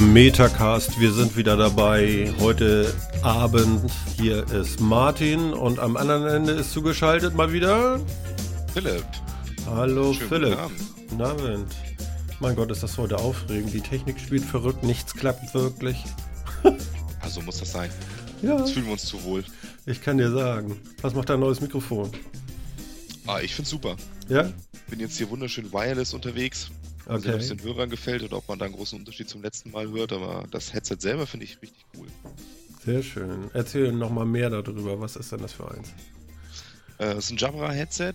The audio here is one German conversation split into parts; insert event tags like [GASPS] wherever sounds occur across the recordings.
Metacast, wir sind wieder dabei. Heute Abend. Hier ist Martin und am anderen Ende ist zugeschaltet mal wieder Philipp. Hallo Schönen Philipp. guten Abend. Guten Abend. Mein Gott, ist das heute aufregend. Die Technik spielt verrückt, nichts klappt wirklich. [LAUGHS] Also muss das sein. Ja, Jetzt fühlen wir uns zu wohl. ich kann dir sagen. Was macht dein neues Mikrofon? Ah, ich find's super. Ja? Bin jetzt hier wunderschön wireless unterwegs. Mal sehen, ob es Okay. den Hörern gefällt oder ob man da einen großen Unterschied zum letzten Mal hört, aber das Headset selber finde ich richtig cool. Sehr schön. Erzähl noch mal mehr darüber. Was ist denn das für eins? Äh, es ist ein Jabra-Headset.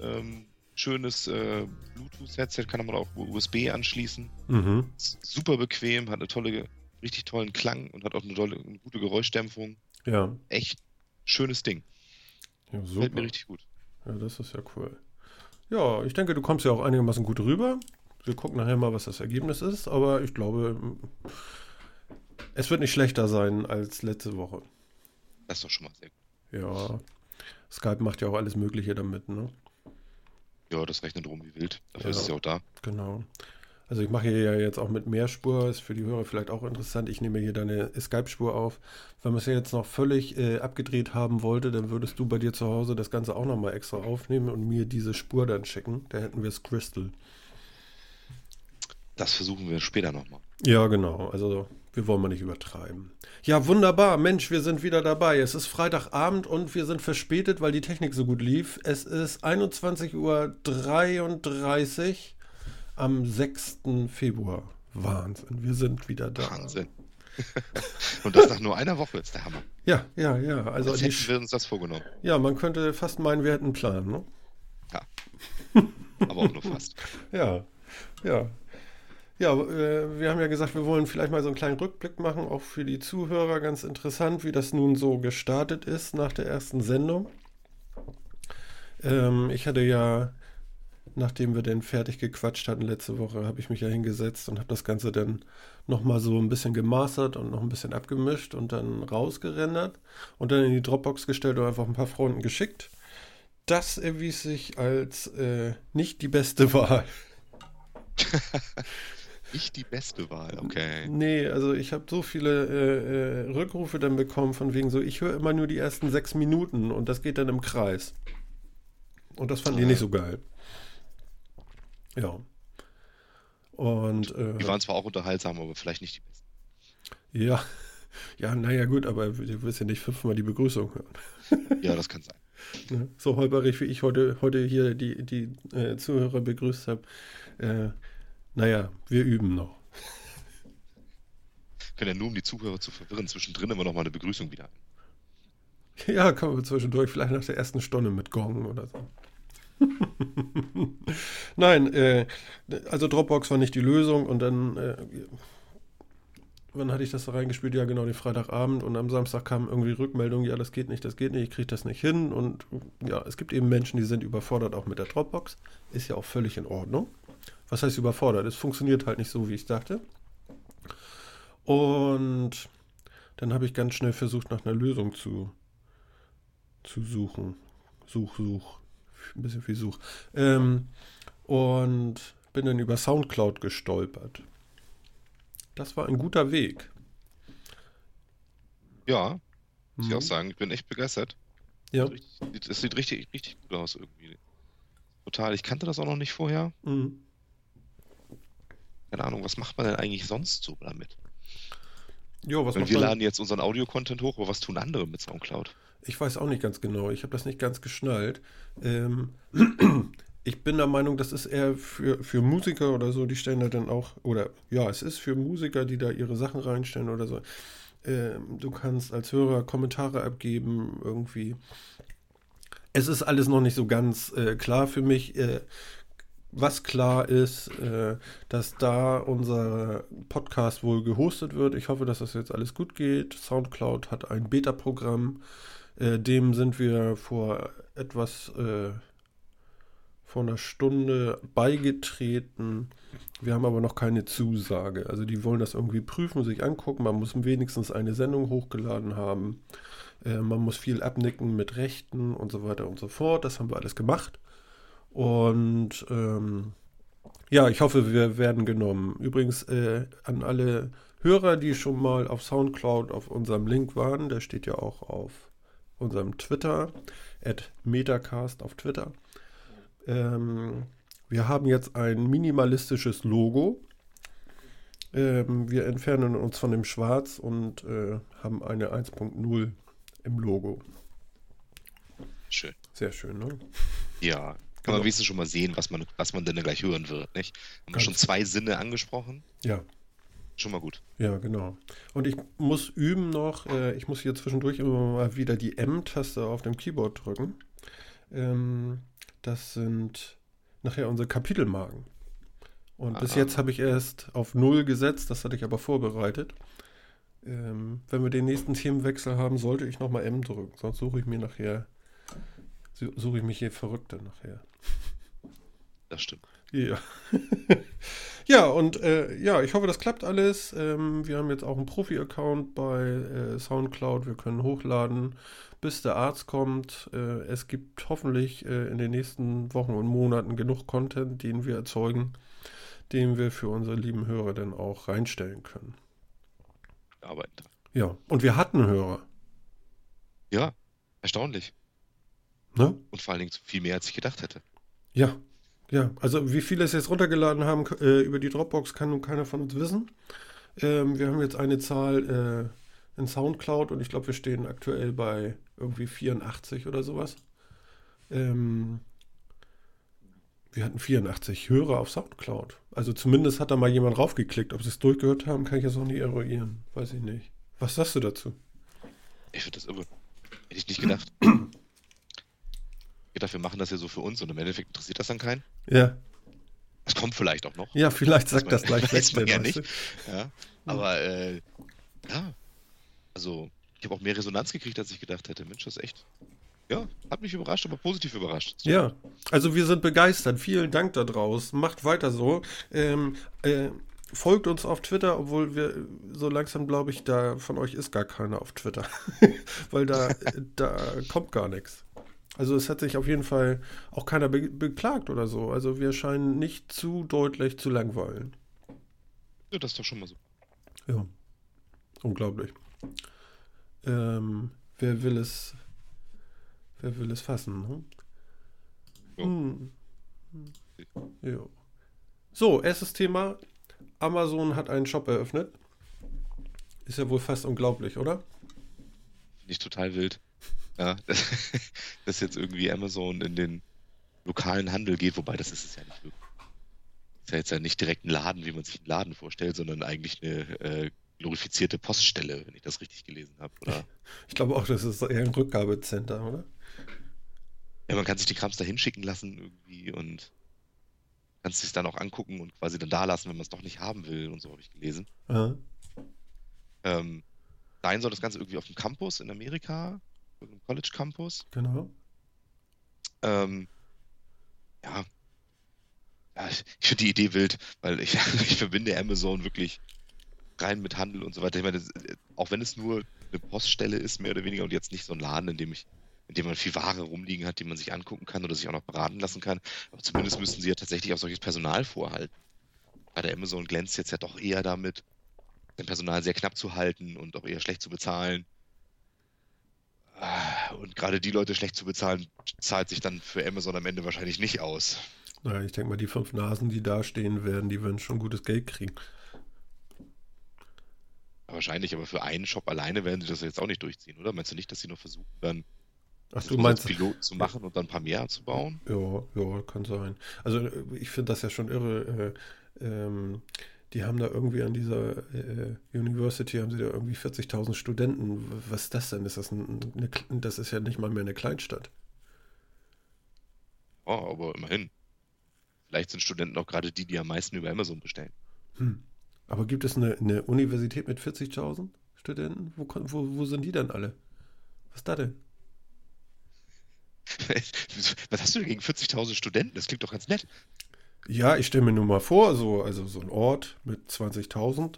Ähm, schönes äh, Bluetooth-Headset, kann man auch USB anschließen. Mhm. Super bequem, hat eine tolle, richtig tollen Klang und hat auch eine, tolle, eine gute Geräuschdämpfung. Ja. Echt schönes Ding. ja super. mir richtig gut. Ja, das ist ja cool. Ja, ich denke, du kommst ja auch einigermaßen gut rüber. Wir gucken nachher mal, was das Ergebnis ist, aber ich glaube, es wird nicht schlechter sein als letzte Woche. Das ist doch schon mal sehr gut. Ja, Skype macht ja auch alles Mögliche damit, ne? Ja, das rechnet rum wie wild. Dafür Ja. ist es ja auch da. Genau. Also ich mache hier ja jetzt auch mit Mehrspur, ist für die Hörer vielleicht auch interessant. Ich nehme hier deine Skype-Spur auf. Wenn man es ja jetzt noch völlig äh, abgedreht haben wollte, dann würdest du bei dir zu Hause das Ganze auch nochmal extra aufnehmen und mir diese Spur dann schicken. Da hätten wir es Crystal. Das versuchen wir später nochmal. Ja, genau. Also wir wollen mal nicht übertreiben. Ja, wunderbar. Mensch, wir sind wieder dabei. Es ist Freitagabend und wir sind verspätet, weil die Technik so gut lief. Es ist 21.33 Uhr am 6. Februar. Wahnsinn. Wir sind wieder da. Wahnsinn. [LAUGHS] Und das nach nur einer Woche ist der Hammer. Ja, ja, ja. Also Als hätten wir uns das vorgenommen. ja, man könnte fast meinen, wir hätten einen Plan, ne? Aber auch nur fast. [LAUGHS] Ja, ja. Ja, äh, wir haben ja gesagt, wir wollen vielleicht mal so einen kleinen Rückblick machen, auch für die Zuhörer ganz interessant, wie das nun so gestartet ist nach der ersten Sendung. Ähm, ich hatte ja, nachdem wir dann fertig gequatscht hatten letzte Woche, habe ich mich ja hingesetzt und habe das Ganze dann nochmal so ein bisschen gemastert und noch ein bisschen abgemischt und dann rausgerendert und dann in die Dropbox gestellt und einfach ein paar Freunden geschickt. Das erwies sich als äh, nicht die beste [LAUGHS] Wahl. [LAUGHS] Nicht die beste Wahl, okay. Nee, also ich habe so viele äh, äh, Rückrufe dann bekommen von wegen so, ich höre immer nur die ersten sechs Minuten und das geht dann im Kreis. Und das fand ich Ah. nicht so geil. Ja. Und äh, Die waren zwar auch unterhaltsam, aber vielleicht nicht die besten. ja, [LAUGHS] ja, naja gut, aber du wirst ja nicht fünfmal die Begrüßung hören. Ja, das kann sein. [LAUGHS] Ne? So holperig, wie ich heute, heute hier die, die äh, Zuhörer begrüßt habe. Äh, naja, wir üben noch. Können ja nur, um die Zuhörer zu verwirren, zwischendrin immer noch mal eine Begrüßung wieder. Ja, kommen wir zwischendurch, vielleicht nach der ersten Stunde mit Gong oder so. [LAUGHS] Nein, äh, also Dropbox war nicht die Lösung und dann, äh, wann hatte ich das da reingespielt? Ja, genau, den Freitagabend und am Samstag kam irgendwie Rückmeldung, ja, das geht nicht, das geht nicht, ich kriege das nicht hin und ja, es gibt eben Menschen, die sind überfordert auch mit der Dropbox. Ist ja auch völlig in Ordnung. Was heißt überfordert? Es funktioniert halt nicht so, wie ich dachte. Und dann habe ich ganz schnell versucht, nach einer Lösung zu, zu suchen. Such, such. Ein bisschen viel Such. Ähm, und bin dann über Soundcloud gestolpert. Das war ein guter Weg. Ja, muss ich Mhm. auch sagen, ich bin echt begeistert. Ja. Es sieht richtig, richtig gut aus irgendwie. Total. Ich kannte das auch noch nicht vorher. Mhm. Keine Ahnung, was macht man denn eigentlich sonst so damit? Jo, was Weil macht wir man? laden jetzt unseren Audio-Content hoch, aber was tun andere mit Soundcloud? Ich weiß auch nicht ganz genau. Ich habe das nicht ganz geschnallt. Ähm, [CLEARS THROAT] ich bin der Meinung, das ist eher für, für Musiker oder so, die stellen da dann auch, oder ja, es ist für Musiker, die da ihre Sachen reinstellen oder so. Ähm, du kannst als Hörer Kommentare abgeben, irgendwie. Es ist alles noch nicht so ganz äh, klar für mich. Äh, was klar ist, äh, dass da unser Podcast wohl gehostet wird. Ich hoffe, dass das jetzt alles gut geht. Soundcloud hat ein Beta-Programm. Äh, dem sind wir vor etwas, äh, vor einer Stunde beigetreten. Wir haben aber noch keine Zusage. Also die wollen das irgendwie prüfen, sich angucken. Man muss wenigstens eine Sendung hochgeladen haben. Äh, man muss viel abnicken mit Rechten und so weiter und so fort. Das haben wir alles gemacht. Und ähm, ja, ich hoffe, wir werden genommen. Übrigens äh, an alle Hörer, die schon mal auf Soundcloud auf unserem Link waren, der steht ja auch auf unserem Twitter, at Metacast auf Twitter. Ähm, wir haben jetzt ein minimalistisches Logo. Ähm, wir entfernen uns von dem Schwarz und äh, haben eine 1.0 im Logo. Schön. Sehr schön, ne? Ja. Kann Genau. man wenigstens schon mal sehen, was man, was man denn gleich hören wird, nicht? Haben wir schon zwei Sinne angesprochen? Ja, Schon mal gut. ja, genau. Und ich muss üben noch, äh, ich muss hier zwischendurch immer mal wieder die M-Taste auf dem Keyboard drücken. Ähm, das sind nachher unsere Kapitelmarken. Und bis Ah. jetzt habe ich erst auf Null gesetzt, das hatte ich aber vorbereitet. Ähm, wenn wir den nächsten Themenwechsel haben, sollte ich nochmal M drücken, sonst suche ich mir nachher, suche ich mich hier Verrückte nachher. [LAUGHS] Das stimmt. Ja. [LAUGHS] ja, und äh, ja, ich hoffe, das klappt alles. Ähm, wir haben jetzt auch einen Profi-Account bei äh, Soundcloud. Wir können hochladen, bis der Arzt kommt. Äh, es gibt hoffentlich äh, in den nächsten Wochen und Monaten genug Content, den wir erzeugen, den wir für unsere lieben Hörer dann auch reinstellen können. Dran. Ja, und wir hatten Hörer. Ja, erstaunlich. Ne? Und vor allen Dingen viel mehr, als ich gedacht hätte. Ja, ja. Also wie viele es jetzt runtergeladen haben äh, über die Dropbox, kann nun keiner von uns wissen. Ähm, wir haben jetzt eine Zahl äh, in Soundcloud und ich glaube, wir stehen aktuell bei irgendwie 84 oder sowas. Ähm, wir hatten 84 Hörer auf Soundcloud. Also zumindest hat da mal jemand raufgeklickt. Ob sie es durchgehört haben, kann ich jetzt auch nicht eruieren. Weiß ich nicht. Was sagst du dazu? Ich finde das irre. Hätte ich nicht gedacht. [CLEARS THROAT] Wir machen das ja so für uns und im Endeffekt interessiert das dann keinen. Ja, Das kommt vielleicht auch noch. ja, vielleicht sagt man- das gleich [LAUGHS] weiß man ja nicht. Ja, aber äh, ja, also ich habe auch mehr Resonanz gekriegt, als ich gedacht hätte. Mensch, das ist echt. Ja, hat mich überrascht, aber positiv überrascht. Ja, also wir sind begeistert. Vielen Dank da draußen. Macht weiter so. Ähm, äh, folgt uns auf Twitter, obwohl wir so langsam glaube ich, da von euch ist gar keiner auf Twitter. [LAUGHS] Weil da, da kommt gar nichts. Also es hat sich auf jeden Fall auch keiner be beklagt oder so. Also wir scheinen nicht zu deutlich zu langweilen. Ja, das ist doch schon mal so. Ja. Unglaublich. Ähm, wer will es, wer will es fassen? Ne? Ja. Hm. Ja. So, erstes Thema. Amazon hat einen Shop eröffnet. Ist ja wohl fast unglaublich, oder? Ich total wild. Ja, [LAUGHS] dass, jetzt irgendwie Amazon in den lokalen Handel geht, wobei das ist es ja nicht wirklich. Ist ja jetzt ja nicht direkt ein Laden, wie man sich einen Laden vorstellt, sondern eigentlich eine äh, glorifizierte Poststelle, wenn ich das richtig gelesen habe. Oder [LAUGHS] Ich glaube auch, das ist eher ein Rückgabecenter, oder? ja, man kann sich die Krams da hinschicken lassen irgendwie und kann es sich dann auch angucken und quasi dann da lassen, wenn man es doch nicht haben will und so habe ich gelesen. Ja. Ähm, sein soll das Ganze irgendwie auf dem Campus in Amerika, irgendeinem College Campus. Genau. Ähm, ja. Ja, ich, ich finde die Idee wild, weil ich, [LAUGHS] ich verbinde Amazon wirklich rein mit Handel und so weiter. Ich meine, das, auch wenn es nur eine Poststelle ist, mehr oder weniger, und jetzt nicht so ein Laden, in dem ich, in dem man viel Ware rumliegen hat, die man sich angucken kann oder sich auch noch beraten lassen kann. Aber zumindest müssten sie ja tatsächlich auch solches Personal vorhalten. Bei der Amazon glänzt jetzt ja doch eher damit, sein Personal sehr knapp zu halten und auch eher schlecht zu bezahlen. Ah, Und gerade die Leute schlecht zu bezahlen, zahlt sich dann für Amazon am Ende wahrscheinlich nicht aus. Naja, ich denke mal, die fünf Nasen, die da stehen werden, die werden schon gutes Geld kriegen. Wahrscheinlich, aber für einen Shop alleine werden sie das jetzt auch nicht durchziehen, oder? Meinst du nicht, dass sie noch versuchen, dann Ach, du meinst, Pilot zu machen und dann ein paar mehr zu bauen? Ja, ja, kann sein. Also äh, ich finde das ja schon irre. Äh, ähm, die haben da irgendwie an dieser äh, University haben sie da irgendwie 40.000 Studenten. Was ist das denn? Ist das ein, eine, das ist ja nicht mal mehr eine Kleinstadt. Ja, aber immerhin. Vielleicht sind Studenten auch gerade die, die am meisten über Amazon bestellen. Hm. Aber gibt es eine, eine Universität mit 40.000 Studenten? Wo, wo, wo sind die denn alle? Was ist da denn? [LAUGHS] Was hast du denn gegen 40.000 Studenten? Das klingt doch ganz nett. Ja, ich stelle mir nur mal vor, so, also so ein Ort mit 20.000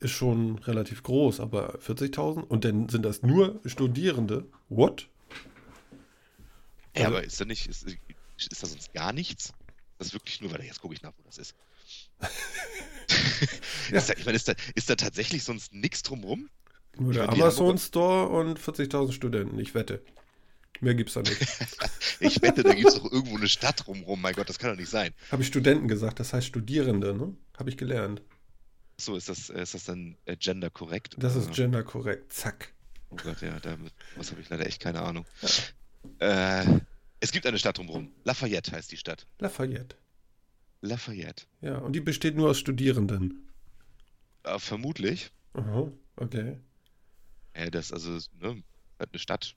ist schon relativ groß, aber 40.000 und dann sind das nur Studierende. What? Ja, Also- aber ist da nicht, ist, ist da sonst gar nichts? Das ist wirklich nur, weil jetzt gucke ich nach, wo das ist. [LAUGHS] Ja. Ist da, ich meine, ist da, ist da tatsächlich sonst nichts drumrum? Nur der Ich meine, die Amazon Hamburger- Store und 40.000 Studenten, ich wette. Mehr gibt's da nicht. [LAUGHS] Ich wette, da gibt es doch irgendwo eine Stadt drumrum. Mein Gott, das kann doch nicht sein. Habe ich Studenten gesagt, das heißt Studierende, ne? Habe ich gelernt. So, ist das, ist das dann äh, gender korrekt? Das ist Oder? genderkorrekt. Zack. Oh Gott, ja, damit was habe ich leider echt keine Ahnung. Äh, es gibt eine Stadt drumherum. Lafayette heißt die Stadt. Lafayette. Lafayette. Ja, und die besteht nur aus Studierenden. Äh, vermutlich. Aha, okay. Äh, das also ne, eine Stadt.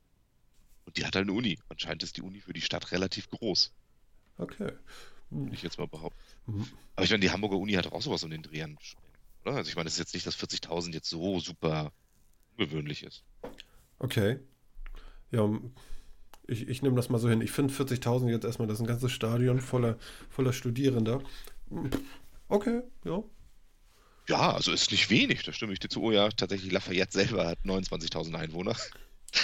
Und die hat halt eine Uni. Anscheinend ist die Uni für die Stadt relativ groß, Okay. würde ich jetzt mal behaupten. Mhm. Aber ich meine, die Hamburger Uni hat auch sowas um den Dreh an. Oder? Also ich meine, es ist jetzt nicht, dass 40.000 jetzt so super ungewöhnlich ist. Okay. Ja, ich, ich nehme das mal so hin. Ich finde 40.000 jetzt erstmal, das ist ein ganzes Stadion voller, voller Studierender. Okay, ja. Ja, also ist nicht wenig, da stimme ich dir zu. Oh ja, tatsächlich, Lafayette selber hat 29.000 Einwohner.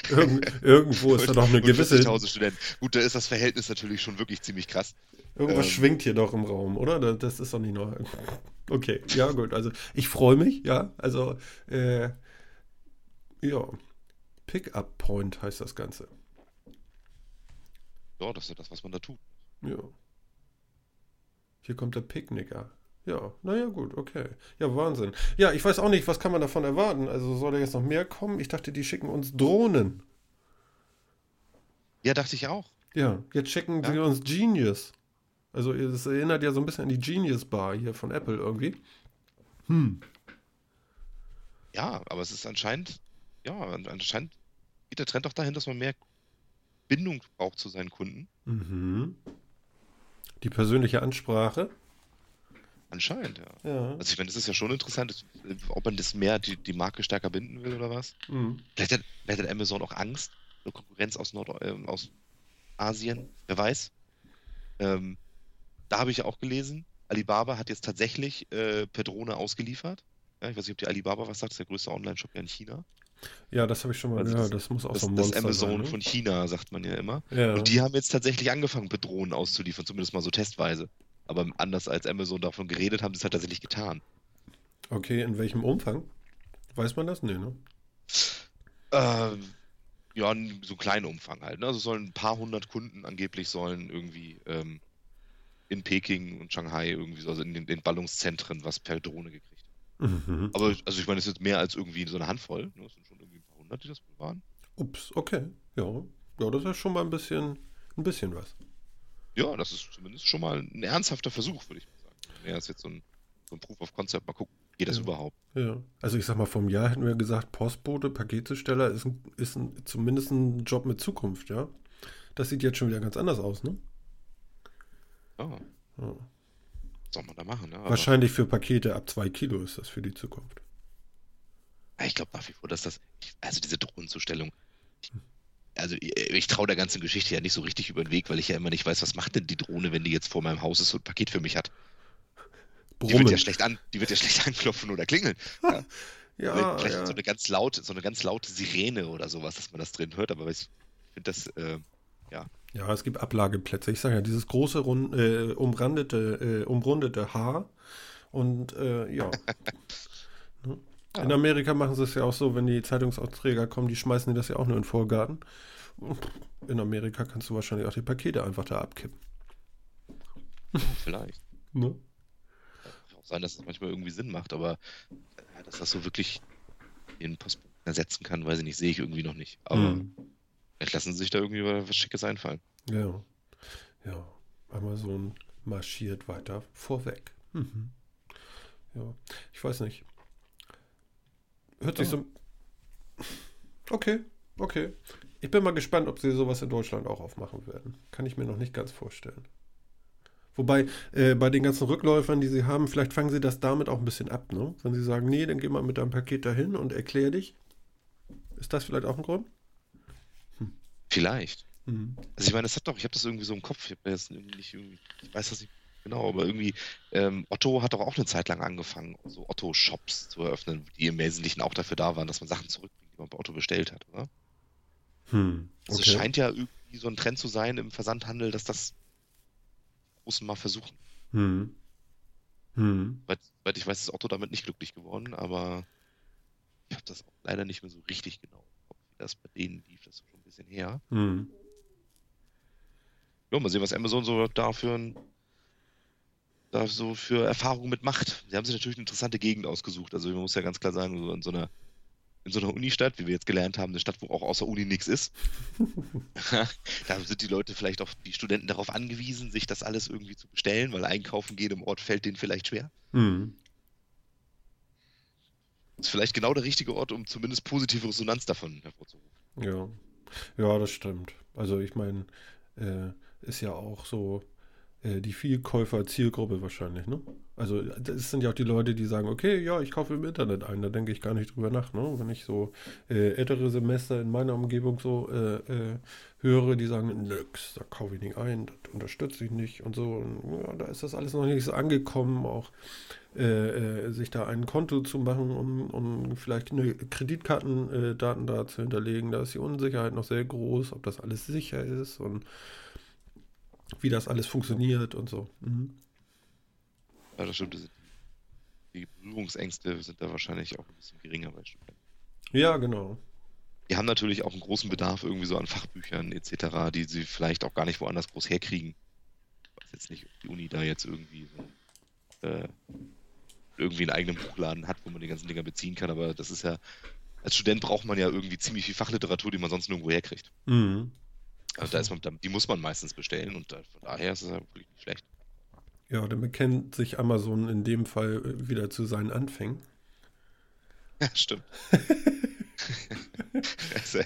Irgend, [LAUGHS] irgendwo ist da doch eine gewisse. 40.000 Studenten. Gut, da ist das Verhältnis natürlich schon wirklich ziemlich krass. Irgendwas ähm, schwingt hier doch im Raum, oder? Da- Das ist doch nicht nur. Okay, ja, gut. Also, ich freue mich, ja. Also, äh, ja. Pick-up Point heißt das Ganze. Ja, das ist das, was man da tut. Ja. Hier kommt der Picknicker. Ja, naja, gut, okay. Ja, Wahnsinn. Ja, ich weiß auch nicht, was kann man davon erwarten? Also soll da jetzt noch mehr kommen? Ich dachte, die schicken uns Drohnen. Ja, dachte ich auch. Ja, jetzt schicken Ja. sie uns Genius. Also es erinnert ja so ein bisschen an die Genius Bar hier von Apple irgendwie. Hm. Ja, aber es ist anscheinend, ja, an- anscheinend geht der Trend doch dahin, dass man mehr Bindung braucht zu seinen Kunden. Mhm. Die persönliche Ansprache. Anscheinend, ja. Ja. Also ich meine, das ist ja schon interessant, ob man das mehr, die, die Marke stärker binden will oder was. Mhm. Vielleicht hat, vielleicht hat Amazon auch Angst vor Konkurrenz aus, Nord äh, aus Asien, wer weiß. Ähm, da habe ich ja auch gelesen, Alibaba hat jetzt tatsächlich äh, per Drohne ausgeliefert. Ja, ich weiß nicht, ob die Alibaba was sagt, das ist der größte Online-Shop ja in China. Ja, das habe ich schon mal Also gehört. Das muss auch Das, so ein das Amazon sein. Ne? von China, sagt man ja immer. Ja. Und die haben jetzt tatsächlich angefangen, per Drohnen auszuliefern, zumindest mal so testweise. Aber anders als Amazon davon geredet, haben sie es halt tatsächlich getan. Okay, in welchem Umfang? Weiß man das? Nee, ne? Ähm, ja, so kleinen Umfang halt. Ne? Also sollen ein paar hundert Kunden angeblich sollen irgendwie ähm, in Peking und Shanghai irgendwie so, also in den, den Ballungszentren was per Drohne gekriegt haben. Mhm. Aber also ich meine, es ist jetzt mehr als irgendwie so eine Handvoll. Ne? Es sind schon irgendwie ein paar hundert, die das waren. Ups, okay. Ja. Ja, das ist schon mal ein bisschen, ein bisschen was. Ja, das ist zumindest schon mal ein ernsthafter Versuch, würde ich mal sagen. Mehr als jetzt so ein, so ein Proof of Concept. Mal gucken, geht das Ja. überhaupt? Ja. Also ich sag mal, vom Jahr hätten wir gesagt, Postbote, Paketzusteller ist, ein, ist ein, zumindest ein Job mit Zukunft, ja. Das sieht jetzt schon wieder ganz anders aus, ne? Ja, Ja. was soll man da machen? Ne? Aber Wahrscheinlich für Pakete ab zwei Kilo ist das für die Zukunft. ich glaube nach wie vor, dass das, also diese Drohnenzustellung, ich- also ich, ich traue der ganzen Geschichte ja nicht so richtig über den Weg, weil ich ja immer nicht weiß, was macht denn die Drohne, wenn die jetzt vor meinem Haus ist und ein Paket für mich hat. Die wird ja Brummen. schlecht an, die wird ja schlecht [LAUGHS] anklopfen oder klingeln. Ja, [LAUGHS] Ja, vielleicht ja. so eine ganz laute, so eine ganz laute Sirene oder sowas, dass man das drin hört, aber ich finde das, äh, Ja, es gibt Ablageplätze. Ich sage ja, dieses große, rund, äh, umrandete, äh, umrundete Haar. Und äh, [LAUGHS] ja. In Amerika machen sie es ja auch so, wenn die Zeitungsaufträger kommen, die schmeißen die das ja auch nur in den Vorgarten. In Amerika kannst du wahrscheinlich auch die Pakete einfach da abkippen. vielleicht. [LAUGHS] Ne? Kann auch sein, dass das manchmal irgendwie Sinn macht, aber äh, dass das so wirklich den Postboten ersetzen kann, weiß ich nicht, sehe ich irgendwie noch nicht. Aber Hm. vielleicht lassen sie sich da irgendwie was Schickes einfallen. Ja. Ja. Amazon marschiert weiter vorweg. Mhm. Ja. Ich weiß nicht. Hört sich so. Okay, okay. Ich bin mal gespannt, ob sie sowas in Deutschland auch aufmachen werden. Kann ich mir noch nicht ganz vorstellen. Wobei, äh, bei den ganzen Rückläufern, die sie haben, vielleicht fangen sie das damit auch ein bisschen ab, ne? Wenn sie sagen, nee, dann geh mal mit deinem Paket dahin und erklär dich. Ist das vielleicht auch ein Grund? Vielleicht. Mhm. Also ich meine, das hat doch, ich habe das irgendwie so im Kopf, ich habe jetzt irgendwie nicht irgendwie, ich weiß das nicht genau, aber irgendwie, ähm, Otto hat doch auch eine Zeit lang angefangen, so Otto-Shops zu eröffnen, die im Wesentlichen auch dafür da waren, dass man Sachen zurückbringt, die man bei Otto bestellt hat, oder? Hm. Also es scheint ja irgendwie so ein Trend zu sein im Versandhandel, dass das Großen mal versuchen. Hm. Hm. Soweit soweit ich weiß, ist Otto damit nicht glücklich geworden, aber ich habe das auch leider nicht mehr so richtig genau wie das bei denen lief. Das schon ein bisschen her. Hm. Ja, mal sehen, was Amazon so dafür da so für Erfahrungen mit macht. Sie haben sich natürlich eine interessante Gegend ausgesucht. Also man muss ja ganz klar sagen, so in so einer, in so einer Unistadt, wie wir jetzt gelernt haben, eine Stadt, wo auch außer Uni nichts ist. [LAUGHS] da sind die Leute vielleicht auch, die Studenten darauf angewiesen, sich das alles irgendwie zu bestellen, weil einkaufen gehen im Ort fällt denen vielleicht schwer. Hm. Das ist vielleicht genau der richtige Ort, um zumindest positive Resonanz davon hervorzurufen. Ja. Ja, das stimmt. Also ich meine, äh, ist ja auch so die Vielkäufer-Zielgruppe wahrscheinlich, ne? Also das sind ja auch die Leute, die sagen, okay, ja, ich kaufe im Internet ein, da denke ich gar nicht drüber nach, ne? Wenn ich so äh, ältere Semester in meiner Umgebung so äh, äh, höre, die sagen, nix, da kaufe ich nicht ein, das unterstütze ich nicht und so. Und, ja, da ist das alles noch nicht so angekommen, auch äh, äh, sich da ein Konto zu machen und, und vielleicht eine Kreditkartendaten da zu hinterlegen. Da ist die Unsicherheit noch sehr groß, ob das alles sicher ist und wie das alles funktioniert und so. Mhm. Ja, das stimmt. die Berührungsängste sind da wahrscheinlich auch ein bisschen geringer bei Studenten. Ja, genau. Die haben natürlich auch einen großen Bedarf irgendwie so an Fachbüchern etc., die sie vielleicht auch gar nicht woanders groß herkriegen. Ich weiß jetzt nicht, ob die Uni da jetzt irgendwie so äh, irgendwie einen eigenen Buchladen hat, wo man die ganzen Dinger beziehen kann, aber das ist ja, als Student braucht man ja irgendwie ziemlich viel Fachliteratur, die man sonst nirgendwo herkriegt. Mhm. Also da ist man, die muss man meistens bestellen und da, von daher ist es ja wirklich nicht schlecht. Ja, dann bekennt sich Amazon in dem Fall äh, wieder zu seinen Anfängen. [LAUGHS] Ja, stimmt. Also,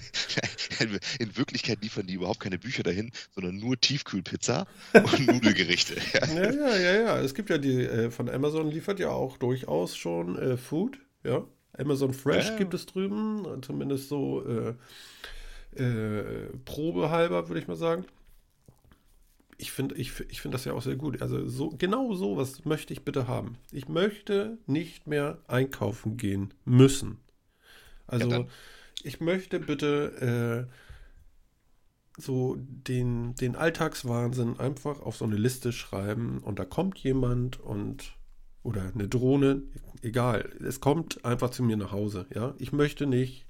in Wirklichkeit liefern die überhaupt keine Bücher dahin, sondern nur Tiefkühlpizza und [LAUGHS] Nudelgerichte. Ja. Ja, ja, ja, ja. Es gibt ja die, äh, von Amazon liefert ja auch durchaus schon äh, Food, ja. Amazon Fresh Ja. gibt es drüben, zumindest so äh, äh, probehalber, würde ich mal sagen. Ich finde ich, ich find das ja auch sehr gut. Also so, genau sowas möchte ich bitte haben. Ich möchte nicht mehr einkaufen gehen müssen. Also dann. ich möchte bitte äh, so den, den Alltagswahnsinn einfach auf so eine Liste schreiben und da kommt jemand und oder eine Drohne, egal, es kommt einfach zu mir nach Hause, ja. Ich möchte nicht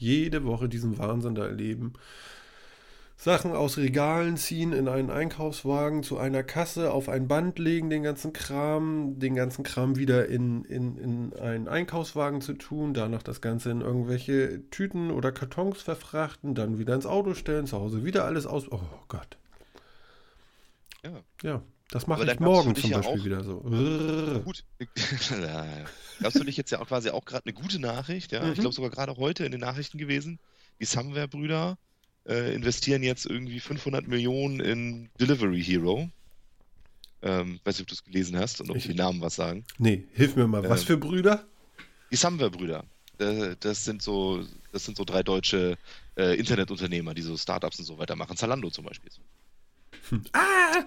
jede Woche diesen Wahnsinn da erleben. Sachen aus Regalen ziehen, in einen Einkaufswagen, zu einer Kasse, auf ein Band legen, den ganzen Kram, den ganzen Kram wieder in, in, in einen Einkaufswagen zu tun, danach das Ganze in irgendwelche Tüten oder Kartons verfrachten, dann wieder ins Auto stellen, zu Hause wieder alles aus. Oh Gott. Ja. Ja, das mache ich morgen zum ja Beispiel auch- wieder so. Gut. [LAUGHS] ja, ja. Gab's für dich jetzt ja auch quasi auch gerade eine gute Nachricht, ja? Ich Mhm. glaube sogar gerade heute in den Nachrichten gewesen. Die Somewhere-Brüder äh, investieren jetzt irgendwie 500 Millionen in Delivery Hero. Ähm, weiß nicht, ob du es gelesen hast und ob Ich- die Namen was sagen. Nee, hilf mir mal. Was Ähm, für Brüder? Die Somewhere-Brüder. Äh, Das sind so, das sind so drei deutsche äh, Internetunternehmer, die so Startups und so weiter machen. Zalando zum Beispiel. Ah!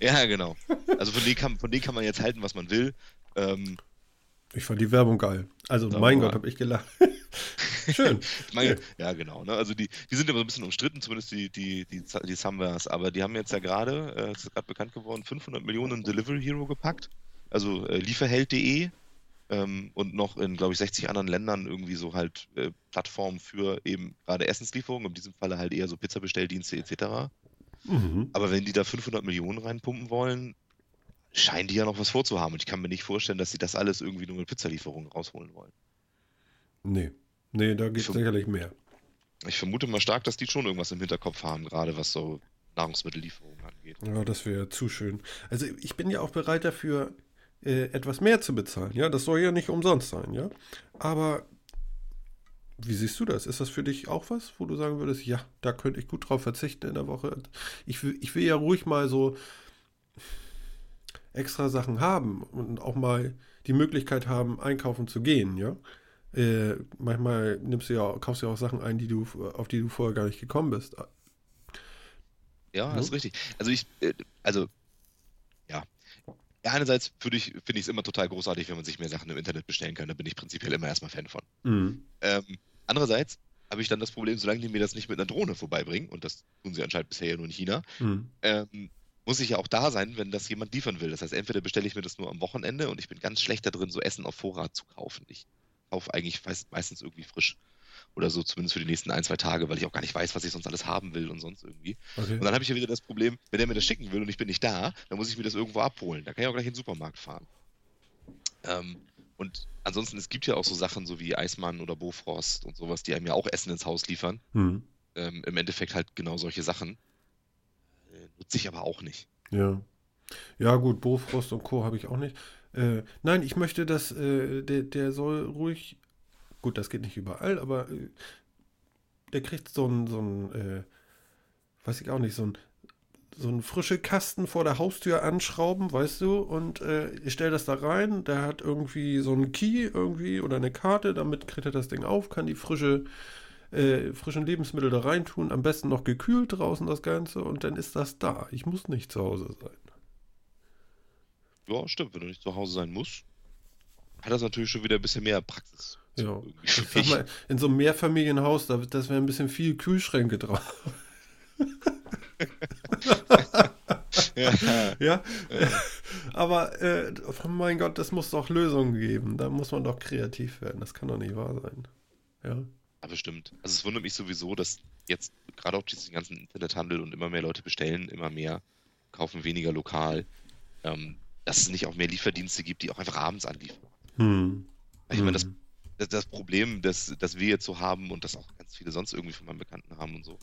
Ja, genau. Also von denen kann, von denen kann man jetzt halten, was man will. Ähm, Ich fand die Werbung geil. Also, Sag mein. Gott, habe ich gelacht. [LAUGHS] Schön. Ich meine, ja, genau. Ne? Also die, die sind immer so ein bisschen umstritten, zumindest die, die, die, die Somewheres. Aber die haben jetzt ja gerade, äh, es ist gerade bekannt geworden, 500 Millionen Delivery Hero gepackt. Also äh, Lieferheld.de ähm, und noch in, glaube ich, 60 anderen Ländern irgendwie so halt äh, Plattformen für eben gerade Essenslieferungen, in diesem Falle halt eher so Pizzabestelldienste etc. Mhm. Aber wenn die da 500 Millionen reinpumpen wollen, scheinen die ja noch was vorzuhaben. Und ich kann mir nicht vorstellen, dass sie das alles irgendwie nur mit Pizzalieferungen rausholen wollen. Nee. Nee, da geht Für- sicherlich mehr. Ich vermute mal stark, dass die schon irgendwas im Hinterkopf haben, gerade was so Nahrungsmittellieferungen angeht. Ja, das wäre zu schön. Also ich bin ja auch bereit dafür, äh, etwas mehr zu bezahlen. Ja, das soll ja nicht umsonst sein, ja. Aber wie siehst du das? Ist das für dich auch was, wo du sagen würdest, ja, da könnte ich gut drauf verzichten in der Woche? Ich will, ich will ja ruhig mal so extra Sachen haben und auch mal die Möglichkeit haben, einkaufen zu gehen, ja. Äh, manchmal nimmst du ja, kaufst du ja auch Sachen ein, die du, auf die du vorher gar nicht gekommen bist. Ja, das ist richtig. Also ich, äh, also, ja. Einerseits finde ich, finde ich es immer total großartig, wenn man sich mehr Sachen im Internet bestellen kann. Da bin ich prinzipiell immer erstmal Fan von. Mhm. Ähm, andererseits habe ich dann das Problem, solange die mir das nicht mit einer Drohne vorbeibringen, und das tun sie anscheinend bisher ja nur in China, Mhm. ähm, muss ich ja auch da sein, wenn das jemand liefern will. Das heißt, entweder bestelle ich mir das nur am Wochenende und ich bin ganz schlecht da drin, so Essen auf Vorrat zu kaufen. Ich kaufe eigentlich meistens irgendwie frisch. Oder so zumindest für die nächsten ein, zwei Tage, weil ich auch gar nicht weiß, was ich sonst alles haben will und sonst irgendwie. Okay. Und dann habe ich ja wieder das Problem, wenn er mir das schicken will und ich bin nicht da, dann muss ich mir das irgendwo abholen. Da kann ich auch gleich in den Supermarkt fahren. Ähm, und ansonsten, es gibt ja auch so Sachen so wie Eismann oder Bofrost und sowas, die einem ja auch Essen ins Haus liefern. Mhm. Ähm, Im Endeffekt halt genau solche Sachen. Äh, nutze ich aber auch nicht. Ja. Ja, gut, Bofrost und Co. habe ich auch nicht. Äh, nein, ich möchte, dass äh, der, der soll ruhig. Gut, das geht nicht überall, aber äh, der kriegt so ein, so ein äh, weiß ich auch nicht, so ein, so einen frische Kasten vor der Haustür anschrauben, weißt du, und äh, ich stelle das da rein. Der hat irgendwie so einen Key irgendwie oder eine Karte, damit kriegt er das Ding auf, kann die frische, äh, frischen Lebensmittel da reintun, am besten noch gekühlt draußen das Ganze und dann ist das da. Ich muss nicht zu Hause sein. Ja, stimmt, wenn du nicht zu Hause sein musst, hat das natürlich schon wieder ein bisschen mehr Praxis. Ja. Ich sag mal, in so einem Mehrfamilienhaus, da, das wäre ein bisschen viel Kühlschränke drauf. [LAUGHS] [LAUGHS] ja. ja. Aber äh, oh mein Gott, das muss doch Lösungen geben. Da muss man doch kreativ werden. Das kann doch nicht wahr sein. Ja. Ja, bestimmt. Also es wundert mich sowieso, dass jetzt gerade auch diesen ganzen Internethandel und immer mehr Leute bestellen, immer mehr, kaufen weniger lokal, ähm, dass es nicht auch mehr Lieferdienste gibt, die auch einfach abends anliefern. Hm. Ich hm. meine, das, das, das, Problem, das, das wir jetzt so haben und das auch ganz viele sonst irgendwie von meinen Bekannten haben und so,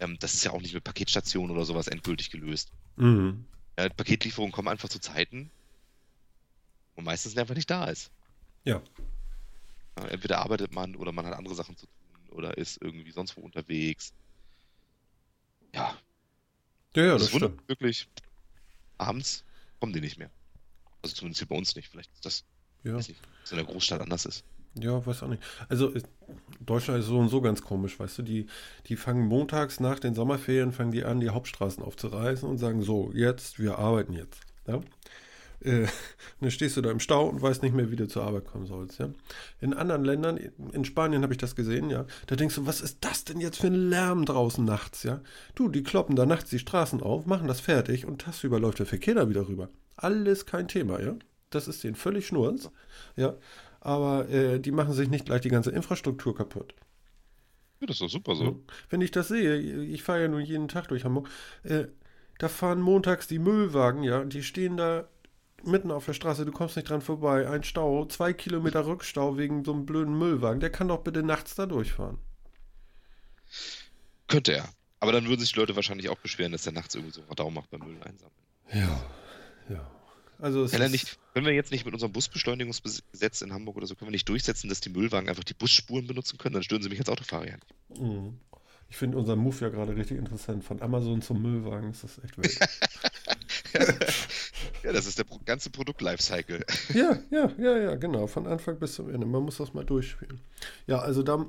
ähm, das ist ja auch nicht mit Paketstationen oder sowas endgültig gelöst. Mhm. Ja, Paketlieferungen kommen einfach zu Zeiten, wo meistens einfach nicht da ist. Ja. ja. Entweder arbeitet man oder man hat andere Sachen zu tun oder ist irgendwie sonst wo unterwegs. Ja. Ja, ja das, das stimmt. Wirklich, abends kommen die nicht mehr. Also zumindest hier bei uns nicht. Vielleicht ist das, ja. nicht, in der Großstadt anders ist. Ja, weiß auch nicht. Also Deutschland ist so und so ganz komisch, weißt du, die, die fangen montags nach den Sommerferien, fangen die an, die Hauptstraßen aufzureißen und sagen, so, jetzt, wir arbeiten jetzt. Ja? Äh, [LAUGHS] dann stehst du da im Stau und weißt nicht mehr, wie du zur Arbeit kommen sollst. Ja? In anderen Ländern, in Spanien habe ich das gesehen, ja, da denkst du, was ist das denn jetzt für ein Lärm draußen nachts, ja? Du, die kloppen da nachts die Straßen auf, machen das fertig und tagsüber läuft der Verkehr da wieder rüber. Alles kein Thema, ja? Das ist denen völlig schnurz, ja aber äh, die machen sich nicht gleich die ganze Infrastruktur kaputt. Ja, das ist doch super so. Wenn ich das sehe, ich fahre ja nun jeden Tag durch Hamburg, äh, da fahren montags die Müllwagen, ja, die stehen da mitten auf der Straße, du kommst nicht dran vorbei, ein Stau, zwei Kilometer Rückstau wegen so einem blöden Müllwagen, der kann doch bitte nachts da durchfahren. Könnte er. Aber dann würden sich die Leute wahrscheinlich auch beschweren, dass der nachts irgendwie so Radau macht beim Müll einsammeln. Ja, ja. Also ist nicht, können wir jetzt nicht mit unserem Busbeschleunigungsgesetz in Hamburg oder so, können wir nicht durchsetzen, dass die Müllwagen einfach die Busspuren benutzen können? Dann stören sie mich als Autofahrer ja nicht. Mhm. Ich finde unseren Move ja gerade richtig interessant. Von Amazon zum Müllwagen ist das echt wild. [LAUGHS] ja, das ist der ganze Produkt-Lifecycle. ja, ja, ja, ja, genau. Von Anfang bis zum Ende. Man muss das mal durchspielen. Ja, also da,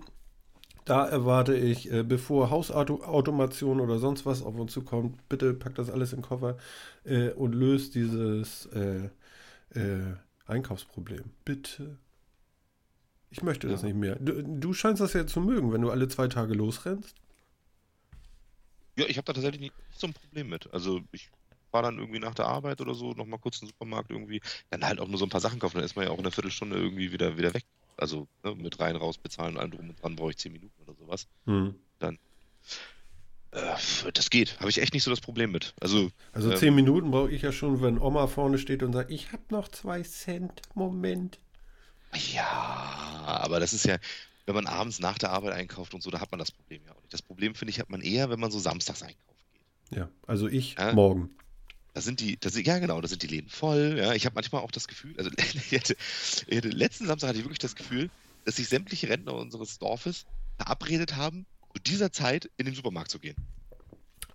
da erwarte ich, äh, bevor Hausautomation oder sonst was auf uns zukommt, bitte packt das alles in den Koffer äh, und löst dieses äh, äh Einkaufsproblem. Bitte. Ich möchte ja. das nicht mehr. Du, du, scheinst das ja zu mögen, wenn du alle zwei Tage losrennst. Ja, ich habe da tatsächlich nicht so ein Problem mit. Also ich fahre dann irgendwie nach der Arbeit oder so nochmal kurz den Supermarkt irgendwie, dann halt auch nur so ein paar Sachen kaufen, dann ist man ja auch in einer Viertelstunde irgendwie wieder, wieder weg also ne, mit rein, raus bezahlen und allem drum und dran brauche ich 10 Minuten oder sowas. Hm. Dann äh, das geht. Habe ich echt nicht so das Problem mit. Also, also ähm, 10 Minuten brauche ich ja schon, wenn Oma vorne steht und sagt, ich habe noch 2 Cent. Moment. Ja, aber das ist ja, wenn man abends nach der Arbeit einkauft und so, da hat man das Problem ja auch nicht. Das Problem, finde ich, hat man eher, wenn man so samstags einkaufen geht. Ja, also ich ja? morgen. Da sind die, da sind, ja genau, da sind die Läden voll. Ja, ich habe manchmal auch das Gefühl, also [LAUGHS] hatte, letzten Samstag hatte ich wirklich das Gefühl, dass sich sämtliche Rentner unseres Dorfes verabredet haben, zu dieser Zeit in den Supermarkt zu gehen.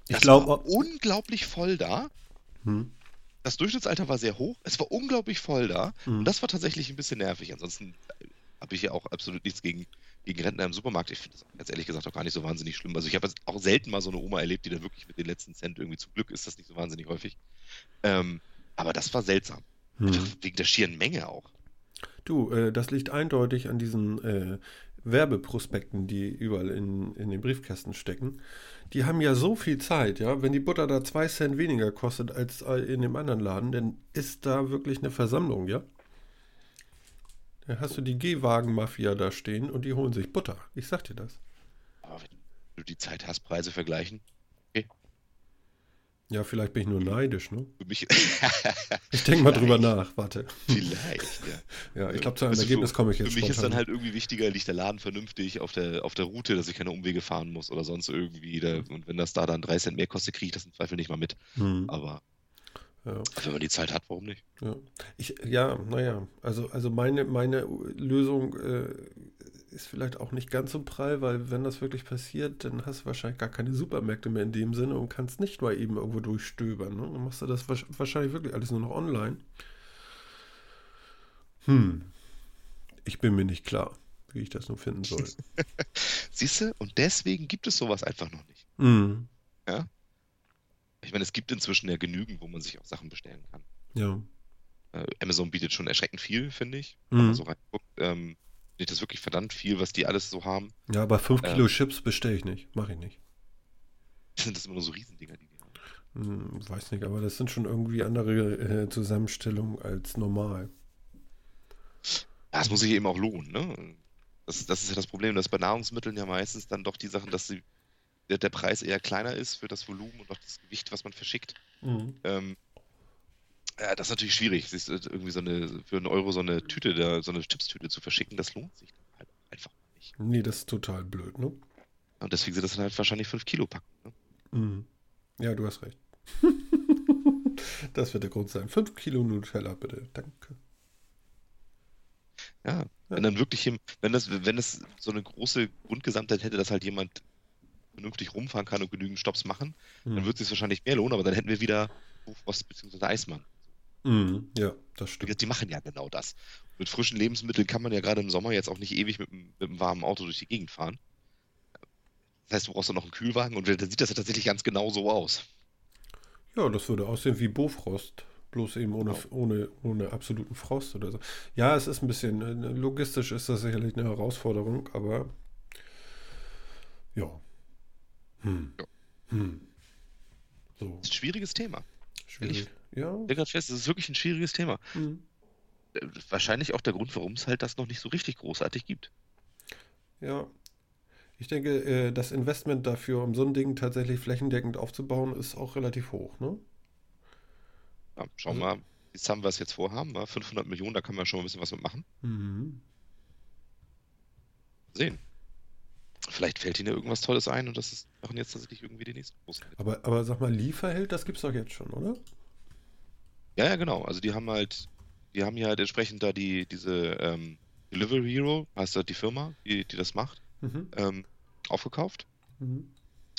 Das ich glaube unglaublich voll da. Hm. Das Durchschnittsalter war sehr hoch. Es war unglaublich voll da. Hm. Und das war tatsächlich ein bisschen nervig. Ansonsten habe ich ja auch absolut nichts gegen gegen Rentner im Supermarkt. Ich finde das ganz ehrlich gesagt auch gar nicht so wahnsinnig schlimm. Also ich habe auch selten mal so eine Oma erlebt, die dann wirklich mit den letzten Cent irgendwie zum Glück ist das nicht so wahnsinnig häufig. Ähm, aber das war seltsam. Hm. wegen der schieren Menge auch. Du, äh, das liegt eindeutig an diesen äh, Werbeprospekten, die überall in, in den Briefkästen stecken, die haben ja so viel Zeit, ja. Wenn die Butter da zwei Cent weniger kostet als in dem anderen Laden, dann ist da wirklich eine Versammlung, ja. Dann hast du die Gehwagen-Mafia da stehen und die holen sich Butter. Ich sag dir das. Aber wenn du die Zeit hast, Preise vergleichen, Ja, vielleicht bin ich nur neidisch, ne? [LAUGHS] Ich denke mal drüber nach, warte. Vielleicht, ja. [LAUGHS] Ja, ich glaube, zu einem Also Ergebnis komme ich jetzt Für mich ist dann spontan. halt irgendwie wichtiger, liegt der Laden vernünftig auf der, auf der Route, dass ich keine Umwege fahren muss oder sonst irgendwie. Da, und wenn das da dann 3 Cent mehr kostet, kriege ich das im Zweifel nicht mal mit. Hm, Aber ja. wenn man die Zeit hat, warum nicht? Ja, ich, ja, naja, also, also meine, meine Lösung äh, ist vielleicht auch nicht ganz so prall, weil wenn das wirklich passiert, dann hast du wahrscheinlich gar keine Supermärkte mehr in dem Sinne und kannst nicht mal eben irgendwo durchstöbern. Ne? Dann machst du das wahrsch- wahrscheinlich wirklich alles nur noch online. Hm, ich bin mir nicht klar, wie ich das nun finden soll. [LAUGHS] Siehst du? Und deswegen gibt es sowas einfach noch nicht. Hm, Ich meine, es gibt inzwischen ja genügend, wo man sich auch Sachen bestellen kann. ja. Äh, Amazon bietet schon erschreckend viel, finde ich. Mhm. Wenn man so reinguckt, ähm, finde ich das wirklich verdammt viel, was die alles so haben. Ja, aber 5 Ähm. Kilo Chips bestelle ich nicht, mache ich nicht. Sind das immer nur so Riesendinger, die die haben. Hm, weiß nicht, aber das sind schon irgendwie andere äh, Zusammenstellungen als normal. Ja, es muss sich eben auch lohnen, ne? Das, das ist ja das Problem, dass bei Nahrungsmitteln ja meistens dann doch die Sachen, dass sie, der, der Preis eher kleiner ist für das Volumen und auch das Gewicht, was man verschickt. Mhm. Ähm, ja, das ist natürlich schwierig. Du, irgendwie so eine, für einen Euro so eine Tüte, da, so eine Chipstüte zu verschicken, das lohnt sich dann halt einfach nicht. Nee, das ist total blöd, ne? Und deswegen sind das dann halt wahrscheinlich 5 Kilo Packen. Ne? Mhm. Ja, du hast recht. [LAUGHS] das wird der Grund sein. 5 Kilo Nutella, bitte. Danke. Ja, wenn dann wirklich, wenn das, wenn es so eine große Grundgesamtheit hätte, dass halt jemand vernünftig rumfahren kann und genügend Stops machen, dann Mhm. würde es sich wahrscheinlich mehr lohnen, aber dann hätten wir wieder Bofrost bzw. Eismann. Mhm. Ja, das stimmt. Die machen ja genau das. Mit frischen Lebensmitteln kann man ja gerade im Sommer jetzt auch nicht ewig mit, einem- mit einem warmen Auto durch die Gegend fahren. Das heißt, du brauchst dann noch einen Kühlwagen und dann sieht das ja tatsächlich ganz genau so aus. Ja, das würde aussehen wie Bofrost. Bloß eben ohne, Genau. ohne, ohne absoluten Frost oder so. Ja, es ist ein bisschen, äh, logistisch ist das sicherlich eine Herausforderung, aber ja. Hm. Ja. Hm. So, Das ist ein schwieriges Thema. schwierig. Ja. Ich gerade fest, das ist wirklich ein schwieriges Thema. Hm. Äh, Wahrscheinlich auch der Grund, warum es halt das noch nicht so richtig großartig gibt. Ja. Ich denke, äh, das Investment dafür, um so ein Ding tatsächlich flächendeckend aufzubauen, ist auch relativ hoch, ne? Ja, schauen Also- wir mal, wie zusammen wir es jetzt vorhaben. wa? 500 Millionen, da kann man schon ein bisschen was mitmachen. Mhm. Sehen. Vielleicht fällt ihnen ja irgendwas Tolles ein und das ist, machen jetzt tatsächlich irgendwie die nächsten großen. Aber, aber sag mal, Lieferheld, das gibt's doch jetzt schon, oder? Ja, ja, genau. Also die haben halt, die haben ja halt entsprechend da die, diese ähm, Delivery Hero, heißt das die Firma, die, die das macht, Mhm. ähm, aufgekauft. Mhm.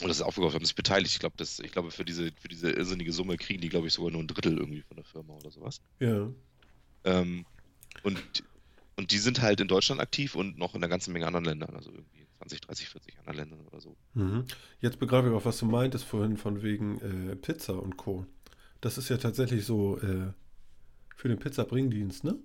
Und das ist aufgekauft, haben sich beteiligt. Ich glaube, das, ich glaube, für diese, für diese irrsinnige Summe kriegen die, glaube ich, sogar nur ein Drittel irgendwie von der Firma oder sowas. Ja. Ähm, und, und die sind halt in Deutschland aktiv und noch in einer ganzen Menge anderen Ländern, also irgendwie 20, 30, 40 anderen Ländern oder so. Mhm. Jetzt begreife ich auch, was du meintest vorhin von wegen äh, Pizza und Co. Das ist ja tatsächlich so äh, für den Pizzabringdienst, ne?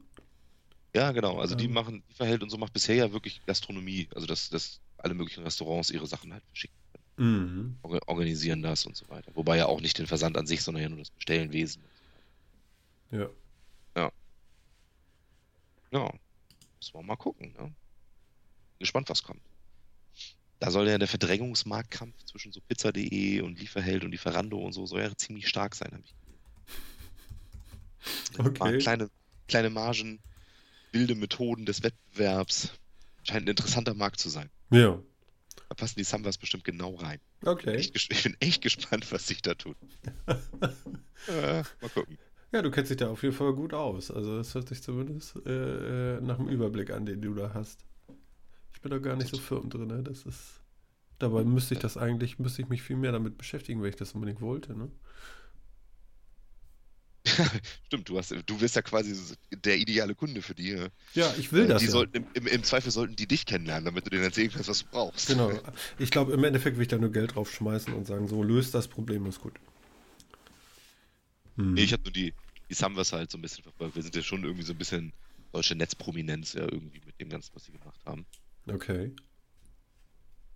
Ja, genau. Also die Ähm. machen, die Verhält und so macht bisher ja wirklich Gastronomie. Also dass, dass alle möglichen Restaurants ihre Sachen halt verschicken können, Mhm. orga- organisieren das und so weiter. Wobei ja auch nicht den Versand an sich, sondern ja nur das Bestellenwesen. Ja. Ja, müssen wir mal gucken. Ne? Gespannt, was kommt. Da soll ja der Verdrängungsmarktkampf zwischen so Pizza.de und Lieferheld und Lieferando und so soll ja ziemlich stark sein, habe ich gesehen. Okay. Kleine, kleine Margen, wilde Methoden des Wettbewerbs. Scheint ein interessanter Markt zu sein. Ja. Da passen die Samwas bestimmt genau rein. Okay. Echt ges- ich bin echt gespannt, was sich da tut. [LAUGHS] äh, mal gucken. Ja, du kennst dich da auf jeden Fall gut aus. Also es hört sich zumindest äh, äh, nach dem Überblick an, den du da hast. Ich bin da gar nicht so firm drin, ne? Das ist. Dabei müsste ich das eigentlich, müsste ich mich viel mehr damit beschäftigen, wenn ich das unbedingt wollte, ne? [LAUGHS] Stimmt, du, hast, du bist ja quasi der ideale Kunde für die. äh, Ja, ich will das die ja. sollten im, im, Zweifel sollten die dich kennenlernen, damit du denen erzählen kannst, was du brauchst. Genau. [LAUGHS] Ich glaube, im Endeffekt will ich da nur Geld draufschmeißen und sagen, so löst das Problem, ist gut. Hm. Nee, ich habe nur die, die Samwas halt so ein bisschen verfolgt. Wir sind ja schon irgendwie so ein bisschen deutsche Netzprominenz ja irgendwie mit dem Ganzen, was sie gemacht haben. Okay.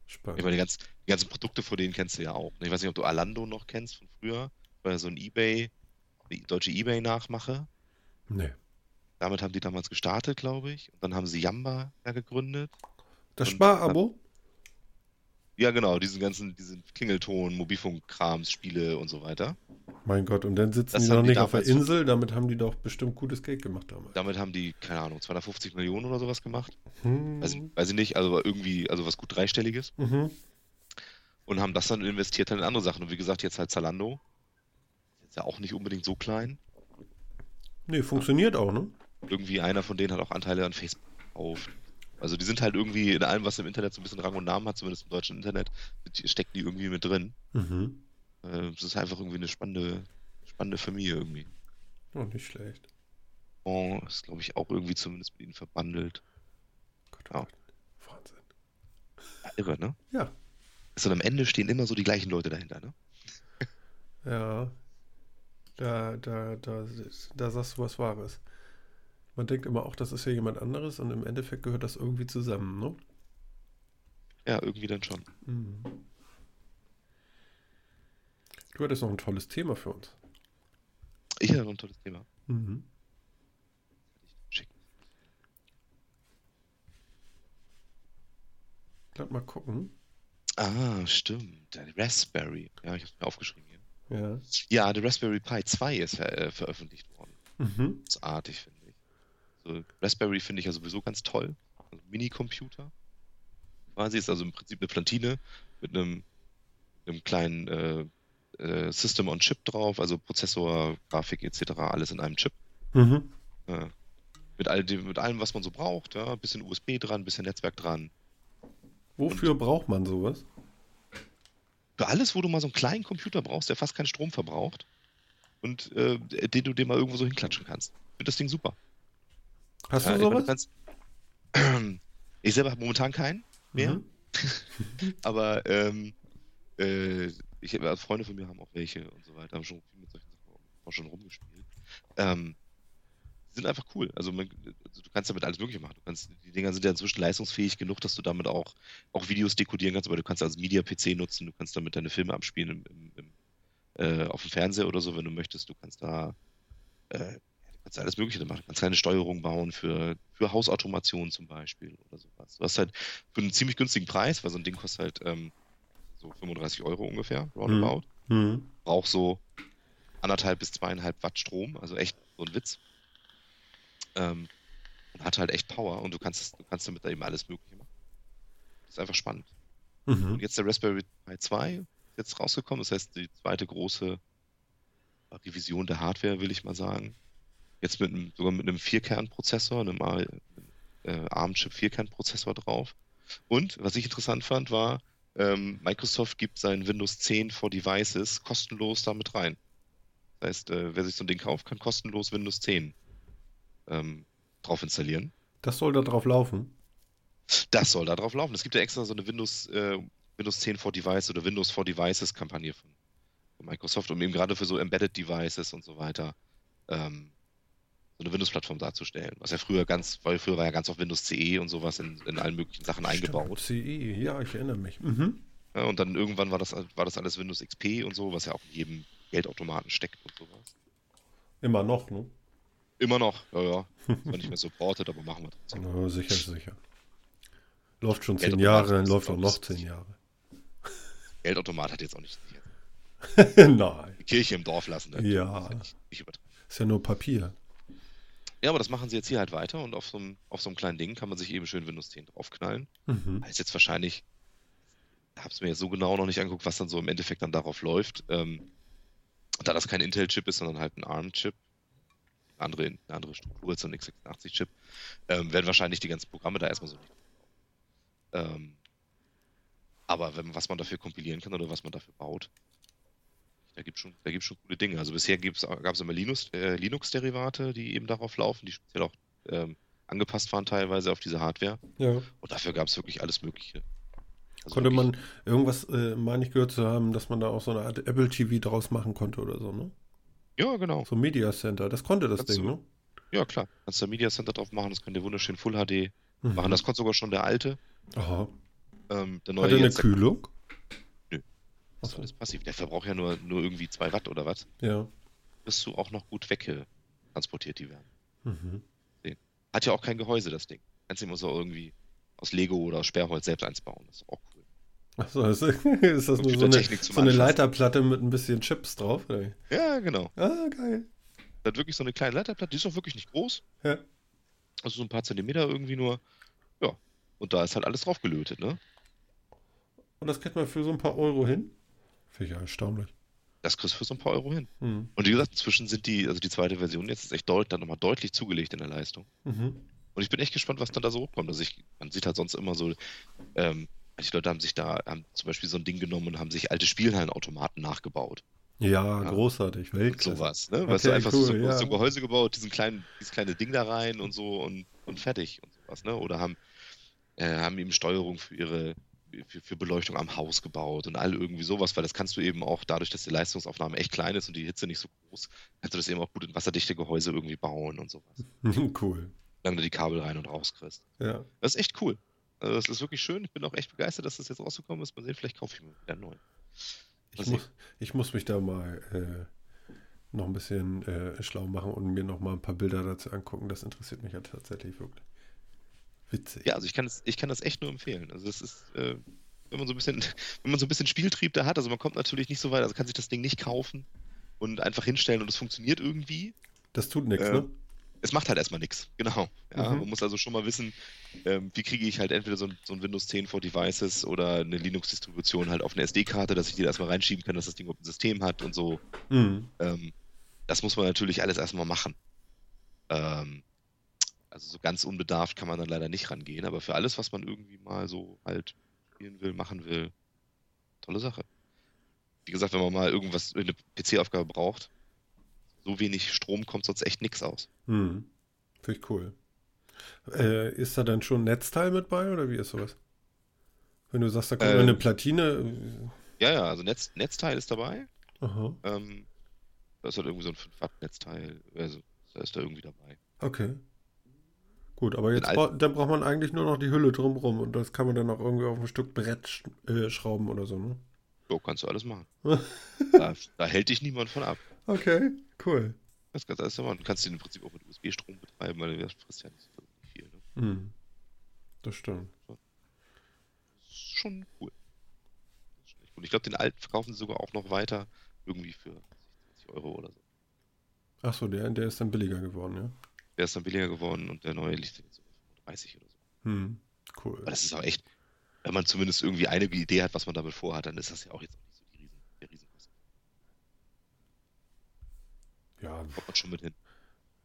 Ich Spannend. meine, die ganzen, die ganzen Produkte von denen kennst du ja auch. Ich weiß nicht, ob du Alando noch kennst von früher. Ja so ein eBay, die deutsche eBay-Nachmache. Nee. Damit haben die damals gestartet, glaube ich. Und dann haben sie Yamba ja gegründet. Das Sparabo? Ja, genau, diesen ganzen, diesen Klingelton, Mobilfunkkrams, Spiele und so weiter. Mein Gott, und dann sitzen Das die noch die nicht auf der Insel, damit haben die doch bestimmt gutes Geld gemacht damals. Damit haben die, keine Ahnung, 250 Millionen oder sowas gemacht. Hm. Weiß, ich- weiß ich nicht, also irgendwie, also was gut dreistelliges. Mhm. Und haben das dann investiert dann in andere Sachen. Und wie gesagt, jetzt halt Zalando. Ist ja auch nicht unbedingt so klein. Nee, funktioniert auch, ne? Irgendwie einer von denen hat auch Anteile an Facebook gekauft. Also die sind halt irgendwie in allem, was im Internet so ein bisschen Rang und Namen hat, zumindest im deutschen Internet, stecken die irgendwie mit drin. Mhm. Äh, Es ist einfach irgendwie eine spannende, spannende Familie irgendwie. Oh, nicht schlecht. Oh, ist, glaube ich, auch irgendwie zumindest mit ihnen verbandelt. Gott, oh Ja. Wahnsinn. Ja, irre, ne? Ja. So, und am Ende stehen immer so die gleichen Leute dahinter, ne? Ja. Da, da, da, da sagst du was Wahres. Man denkt immer auch, das ist ja jemand anderes und im Endeffekt gehört das irgendwie zusammen, ne? Ja, irgendwie dann schon. Mhm. Du hattest noch ein tolles Thema für uns. Ich habe noch ein tolles Thema. Mhm. Lass mal gucken. Ah, stimmt. Der Raspberry. Ja, ich habe es mir aufgeschrieben hier. Ja. Ja, der Raspberry Pi 2 ist äh, veröffentlicht worden. Mhm. Großartig, finde ich. So, Raspberry finde ich ja sowieso ganz toll. Also Mini-Computer. Quasi ist also im Prinzip eine Plantine mit einem, einem kleinen äh, äh, System on Chip drauf, also Prozessor, Grafik etc. alles in einem Chip. Mhm. Äh, mit, all dem, mit allem, was man so braucht. Ja, bisschen USB dran, bisschen Netzwerk dran. Wofür braucht man sowas? Für alles, wo du mal so einen kleinen Computer brauchst, der fast keinen Strom verbraucht und äh, den du dir mal irgendwo so hinklatschen kannst. Ich finde das Ding super. Hast du sowas? kannst- [CLEARS THROAT] Ich selber habe momentan keinen mehr, Mhm. [LAUGHS] aber ähm, äh, ich, also Freunde von mir haben auch welche und so weiter, haben schon viel mit solchen Sachen auch schon rumgespielt. Ähm, sind einfach cool. Also, man, also du kannst damit alles Mögliche machen. Du kannst, die Dinger sind ja inzwischen leistungsfähig genug, dass du damit auch, auch Videos dekodieren kannst, aber du kannst als Media-PC nutzen, du kannst damit deine Filme abspielen im, im, im, äh, auf dem Fernseher oder so, wenn du möchtest. Du kannst da äh, kannst alles Mögliche machen. Du kannst kleine Steuerung bauen für, für Hausautomation zum Beispiel oder sowas. Du hast halt für einen ziemlich günstigen Preis, weil so ein Ding kostet halt ähm, so 35 Euro ungefähr, roundabout. Mhm. Braucht so anderthalb bis zweieinhalb Watt Strom, also echt so ein Witz. Ähm, und hat halt echt Power und du kannst, du kannst damit da eben alles Mögliche machen. Das ist einfach spannend. Mhm. Und jetzt der Raspberry Pi 2 ist jetzt rausgekommen, das heißt die zweite große Revision der Hardware, will ich mal sagen. Jetzt mit einem, sogar mit einem Vierkernprozessor, einem äh, ARM-Chip Vierkernprozessor drauf. Und was ich interessant fand, war, ähm, Microsoft gibt sein Windows 10 for Devices kostenlos damit rein. Das heißt, äh, wer sich so ein Ding kauft, kann kostenlos Windows 10 ähm, drauf installieren. Das soll da drauf laufen. Das soll da drauf laufen. Es gibt ja extra so eine Windows, äh, Windows 10 for Device oder Windows for Devices Kampagne von, von Microsoft, um eben gerade für so Embedded Devices und so weiter ähm, so eine Windows-Plattform darzustellen. Was ja früher ganz, weil früher war ja ganz auf Windows CE und sowas in, in allen möglichen Sachen eingebaut. Stimmt, CE, ja, ich erinnere mich. Mhm. Ja, und dann irgendwann war das, war das alles Windows XP und so, was ja auch in jedem Geldautomaten steckt und sowas. Immer noch, ne? Immer noch, ja, ja. Zwar nicht mehr supported, aber machen wir trotzdem. Na, sicher, sicher. Läuft schon Ja, zehn Jahre, ist läuft auch noch zehn Jahre. Geldautomat hat jetzt auch nicht [LAUGHS] Nein, die Kirche im Dorf lassen. Ne? Ja. Ist ja nur Papier. Ja, aber das machen sie jetzt hier halt weiter und auf so einem, auf so einem kleinen Ding kann man sich eben schön Windows 10 draufknallen. Mhm. Heißt jetzt wahrscheinlich, habe es mir jetzt so genau noch nicht angeguckt, was dann so im Endeffekt dann darauf läuft. Ähm, da das kein Intel-Chip ist, sondern halt ein ARM-Chip, eine andere, eine andere Struktur als so ein x86-Chip, ähm, werden wahrscheinlich die ganzen Programme da erstmal so nicht. Ähm, aber wenn, was man dafür kompilieren kann oder was man dafür baut, da gibt es schon, da gibt's schon coole Dinge. Also bisher gab es immer Linux, äh, Linux-Derivate, die eben darauf laufen, die speziell auch ähm, angepasst waren teilweise auf diese Hardware. Ja. Und dafür gab es wirklich alles Mögliche. Also Konnte wirklich- man irgendwas, äh, meine ich gehört zu haben, dass man da auch so eine Art Apple TV draus machen konnte oder so, ne? Ja, genau. So Media Center, das konnte das Kannst Ding, du- ne? Ja, klar. Kannst da Media Center drauf machen, das kann dir wunderschön Full HD Mhm. machen. Das konnte sogar schon der alte. Aha. Ähm, der Hat neue er eine Kühlung? Das ist alles passiv. Der verbraucht ja nur, nur irgendwie 2 Watt oder was. Ja. Bist du auch noch gut wegtransportiert, die Wärme. Mhm. Hat ja auch kein Gehäuse, das Ding. Kannst du immer so irgendwie aus Lego oder Sperrholz selbst eins bauen. Das ist auch cool. Achso, ist, [LAUGHS] ist das nur so eine, so eine. Leiterplatte mit ein bisschen Chips drauf? Oder? Ja, genau. Ah, geil. Da hat wirklich so eine kleine Leiterplatte, die ist auch wirklich nicht groß. Ja. Also so ein paar Zentimeter irgendwie nur. Ja. Und da ist halt alles drauf gelötet, ne? Und das kriegt man für so ein paar Euro hin? Finde ich erstaunlich. Das kriegst du für so ein paar Euro hin. Mhm. Und wie gesagt, inzwischen sind die, also die zweite Version jetzt ist echt deut, dann nochmal deutlich zugelegt in der Leistung. Mhm. Und ich bin echt gespannt, was dann da so hochkommt. Also ich, man sieht halt sonst immer so, ähm, manche Leute haben sich da, haben zum Beispiel so ein Ding genommen und haben sich alte Spielhallenautomaten nachgebaut. Ja, Ja. großartig. Und Weltklasse. sowas, ne? weißt du, Okay, einfach cool, so, ja. so ein Gehäuse gebaut, diesen kleinen, dieses kleine Ding da rein und so und, und fertig und sowas, ne? Oder haben, äh, haben eben Steuerung für ihre, für, für Beleuchtung am Haus gebaut und all irgendwie sowas, weil das kannst du eben auch dadurch, dass die Leistungsaufnahme echt klein ist und die Hitze nicht so groß, kannst du das eben auch gut in wasserdichte Gehäuse irgendwie bauen und sowas. [LAUGHS] cool. Solange du die Kabel rein und raus kriegst. Ja. Das ist echt cool. Also das ist wirklich schön. Ich bin auch echt begeistert, dass das jetzt rausgekommen ist. Mal sehen, vielleicht kaufe ich mir wieder einen neuen. Ich muss, ich muss mich da mal äh, noch ein bisschen äh, schlau machen und mir noch mal ein paar Bilder dazu angucken. Das interessiert mich ja tatsächlich wirklich. Witzig. Ja, also ich kann das, ich kann das echt nur empfehlen. Also das ist, äh, wenn man so ein bisschen, [LAUGHS] wenn man so ein bisschen Spieltrieb da hat, also man kommt natürlich nicht so weit, also kann sich das Ding nicht kaufen und einfach hinstellen und es funktioniert irgendwie. Das tut nichts, Äh, ne? Es macht halt erstmal nichts. Genau. Ja, Mhm. Man muss also schon mal wissen, ähm, wie kriege ich halt entweder so ein, so ein Windows 10 for Devices oder eine Linux-Distribution halt auf eine SD-Karte, dass ich die da erstmal reinschieben kann, dass das Ding überhaupt ein System hat und so. Mhm. Ähm, das muss man natürlich alles erstmal machen. Ähm, also so ganz unbedarft kann man dann leider nicht rangehen, aber für alles, was man irgendwie mal so halt spielen will, machen will, tolle Sache. Wie gesagt, wenn man mal irgendwas, eine PC-Aufgabe braucht, so wenig Strom kommt sonst echt nichts aus. Mhm. Finde ich cool. Äh, ist da dann schon ein Netzteil mit bei oder wie ist sowas? Wenn du sagst, da kommt Äh, eine Platine. Ja, ja, also Netz, Netzteil ist dabei. äh, Aha. Ähm, da ist halt irgendwie so ein 5-Watt-Netzteil, also da ist da irgendwie dabei. Okay. Gut, aber jetzt bra dann braucht man eigentlich nur noch die Hülle drumrum und das kann man dann auch irgendwie auf ein Stück Brett sch äh, schrauben oder so, ne? So, kannst du alles machen. [LAUGHS] da, da hält dich niemand von ab. Okay, cool. Das kannst du alles machen. Du kannst den im Prinzip auch mit USB-Strom betreiben, weil das frisst ja nicht so viel. Ne? Hm. Das stimmt. Das ist schon cool. Ist schon echt cool. Ich glaube, den alten verkaufen sie sogar auch noch weiter, irgendwie für 20 Euro oder so. Achso, der, der ist dann billiger geworden, ja? Der ist dann billiger geworden und der neue liegt jetzt so bei 35 oder so. Hm. Cool. Aber das ist auch echt, wenn man zumindest irgendwie eine Idee hat, was man damit vorhat, dann ist das ja auch jetzt auch nicht so die Riesen, der Riesenkosten. Ja, Kommt man schon mit hin.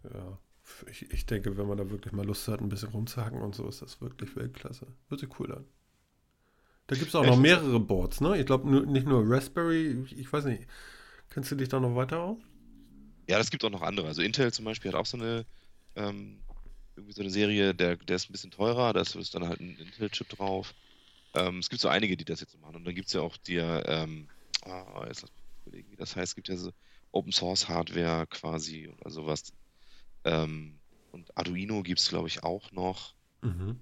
ja. Ich, ich denke, wenn man da wirklich mal Lust hat, ein bisschen rumzuhacken und so, ist das wirklich Weltklasse. Hört sich cool an. Da gibt es auch Ja, noch mehrere Boards, ne? Ich glaube, nicht nur Raspberry, ich, ich weiß nicht. Kennst du dich da noch weiter aus? Ja, das gibt auch noch andere. Also Intel zum Beispiel hat auch so eine, ähm, irgendwie so eine Serie, der, der ist ein bisschen teurer, da ist, dann halt ein Intel-Chip drauf. Ähm, es gibt so einige, die das jetzt machen. Und dann gibt es ja auch die, ähm, ah, jetzt lass mich überlegen, wie das heißt. Es gibt ja so Open Source Hardware quasi oder sowas. Ähm, und Arduino gibt es, glaube ich, auch noch. Mhm.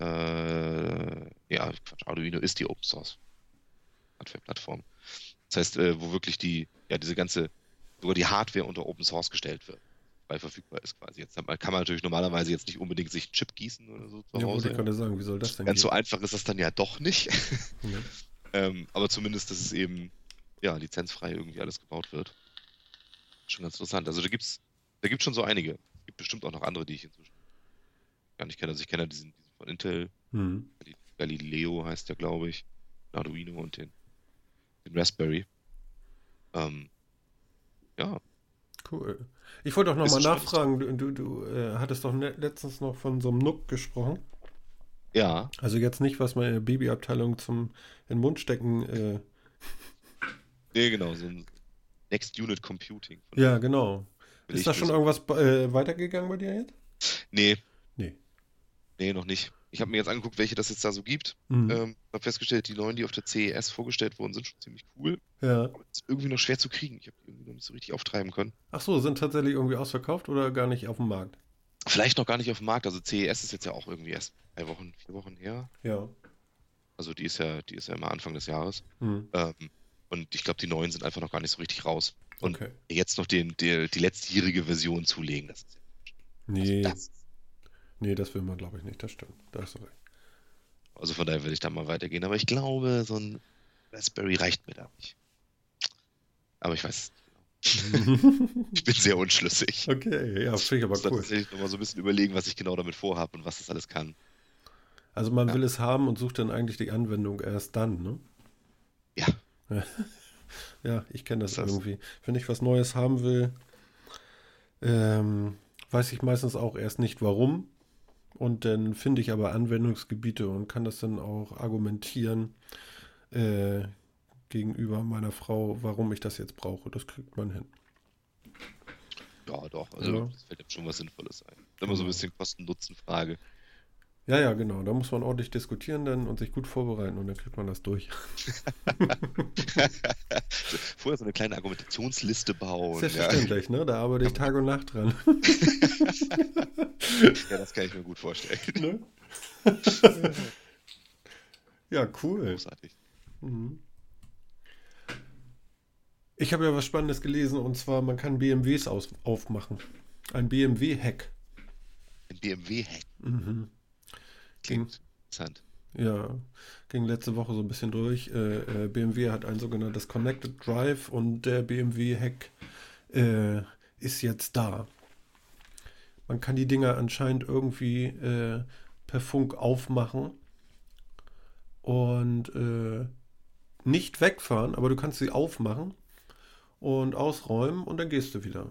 Äh, ja, Quatsch, Arduino ist die Open Source Hardware-Plattform. Das heißt, äh, wo wirklich die, ja, diese ganze, sogar die Hardware unter Open Source gestellt wird, weil verfügbar ist quasi. Jetzt kann man natürlich normalerweise jetzt nicht unbedingt sich einen Chip gießen oder so zu Ja, Hause. ich gerade sagen, wie soll das denn Ganz so gehen? einfach ist das dann ja doch nicht. [LAUGHS] Ja. ähm, aber zumindest, dass es eben ja, lizenzfrei irgendwie alles gebaut wird. Schon ganz interessant. Also da gibt's, da gibt's schon so einige. Es gibt bestimmt auch noch andere, die ich inzwischen gar nicht kenne. Also ich kenne ja diesen, diesen von Intel, Hm. Gali- Galileo heißt der, glaube ich. Den Arduino und den, den Raspberry. Ähm, ja, Cool. Ich wollte auch noch Ist mal ein nachfragen, du, du, du äh, hattest doch ne letztens noch von so einem NUC gesprochen. ja, Also jetzt nicht, was man in der Babyabteilung zum in den Mund stecken. Äh, [LAUGHS] nee, genau, so ein Next Unit Computing. ja, genau. Ist da schon irgendwas äh, weitergegangen bei dir jetzt? Nee, Nee. nee, noch nicht. Ich habe mir jetzt angeguckt, welche das jetzt da so gibt. Mhm. Ähm, habe festgestellt, die neuen, die auf der CES vorgestellt wurden, sind schon ziemlich cool. Ja. Aber ist irgendwie noch schwer zu kriegen. Ich habe die irgendwie noch nicht so richtig auftreiben können. Ach so, sind tatsächlich irgendwie ausverkauft oder gar nicht auf dem Markt? Vielleicht noch gar nicht auf dem Markt. Also CES ist jetzt ja auch irgendwie erst drei Wochen, vier Wochen her. Ja. Also die ist ja, die ist ja immer Anfang des Jahres. Hm. Ähm, und ich glaube, die neuen sind einfach noch gar nicht so richtig raus. Und Okay. jetzt noch den, die, die letztjährige Version zulegen, das ist Nee, das, nee, das will man, glaube ich, nicht. Das stimmt. Da hast du recht. Also von daher würde ich da mal weitergehen. Aber ich glaube, so ein Raspberry reicht mir da nicht. Aber ich weiß, [LAUGHS] ich bin sehr unschlüssig. Okay, ja, finde ich Ich aber muss da cool. tatsächlich nochmal so ein bisschen überlegen, was ich genau damit vorhabe und was das alles kann. Also man Ja. will es haben und sucht dann eigentlich die Anwendung erst dann, ne? Ja, [LAUGHS] Ja, ich kenne das Das- irgendwie. Wenn ich was Neues haben will, ähm, weiß ich meistens auch erst nicht warum. Und dann finde ich aber Anwendungsgebiete und kann das dann auch argumentieren äh, gegenüber meiner Frau, warum ich das jetzt brauche. Das kriegt man hin. ja, doch. Also Ja. es fällt jetzt schon was Sinnvolles ein. Immer so ein Genau. bisschen Kosten-Nutzen-Frage. Ja, ja, genau. Da muss man ordentlich diskutieren dann und sich gut vorbereiten und dann kriegt man das durch. [LAUGHS] Vorher so eine kleine Argumentationsliste bauen. Ja. Selbstverständlich, ne? Da arbeite ich Tag und Nacht dran. [LAUGHS] ja, das kann ich mir gut vorstellen. ne? ja, cool. Großartig. Mhm. Ich habe ja was Spannendes gelesen und zwar, man kann BMWs aus aufmachen. Ein BMW-Hack. Ein BMW-Hack Mhm. Klingt interessant. Ja, ging letzte Woche so ein bisschen durch. Äh, äh, BMW hat ein sogenanntes Connected Drive und der BMW-Hack äh, ist jetzt da. Man kann die Dinger anscheinend irgendwie äh, per Funk aufmachen und äh, nicht wegfahren, aber du kannst sie aufmachen und ausräumen und dann gehst du wieder.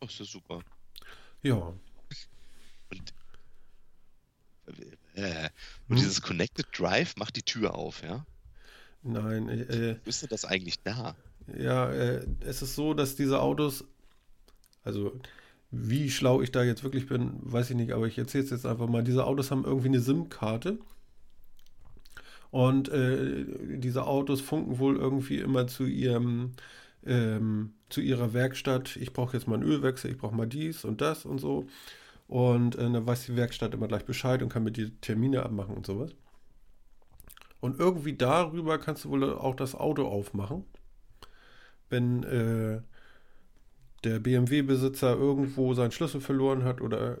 Oh, ist das super. Ja, äh, und Hm? dieses Connected Drive macht die Tür auf, ja? nein, äh, ist denn das eigentlich da? Ja, äh, es ist so, dass diese Autos, also wie schlau ich da jetzt wirklich bin, weiß ich nicht, aber ich erzähle es jetzt einfach mal. Diese Autos haben irgendwie eine SIM-Karte und äh, diese Autos funken wohl irgendwie immer zu ihrem, ähm, zu ihrer Werkstatt. Ich brauche jetzt mal einen Ölwechsel, ich brauche mal dies und das und so. Und äh, dann weiß die Werkstatt immer gleich Bescheid und kann mit dir Termine abmachen und sowas. Und irgendwie darüber kannst du wohl auch das Auto aufmachen wenn äh, der BMW-Besitzer irgendwo seinen Schlüssel verloren hat oder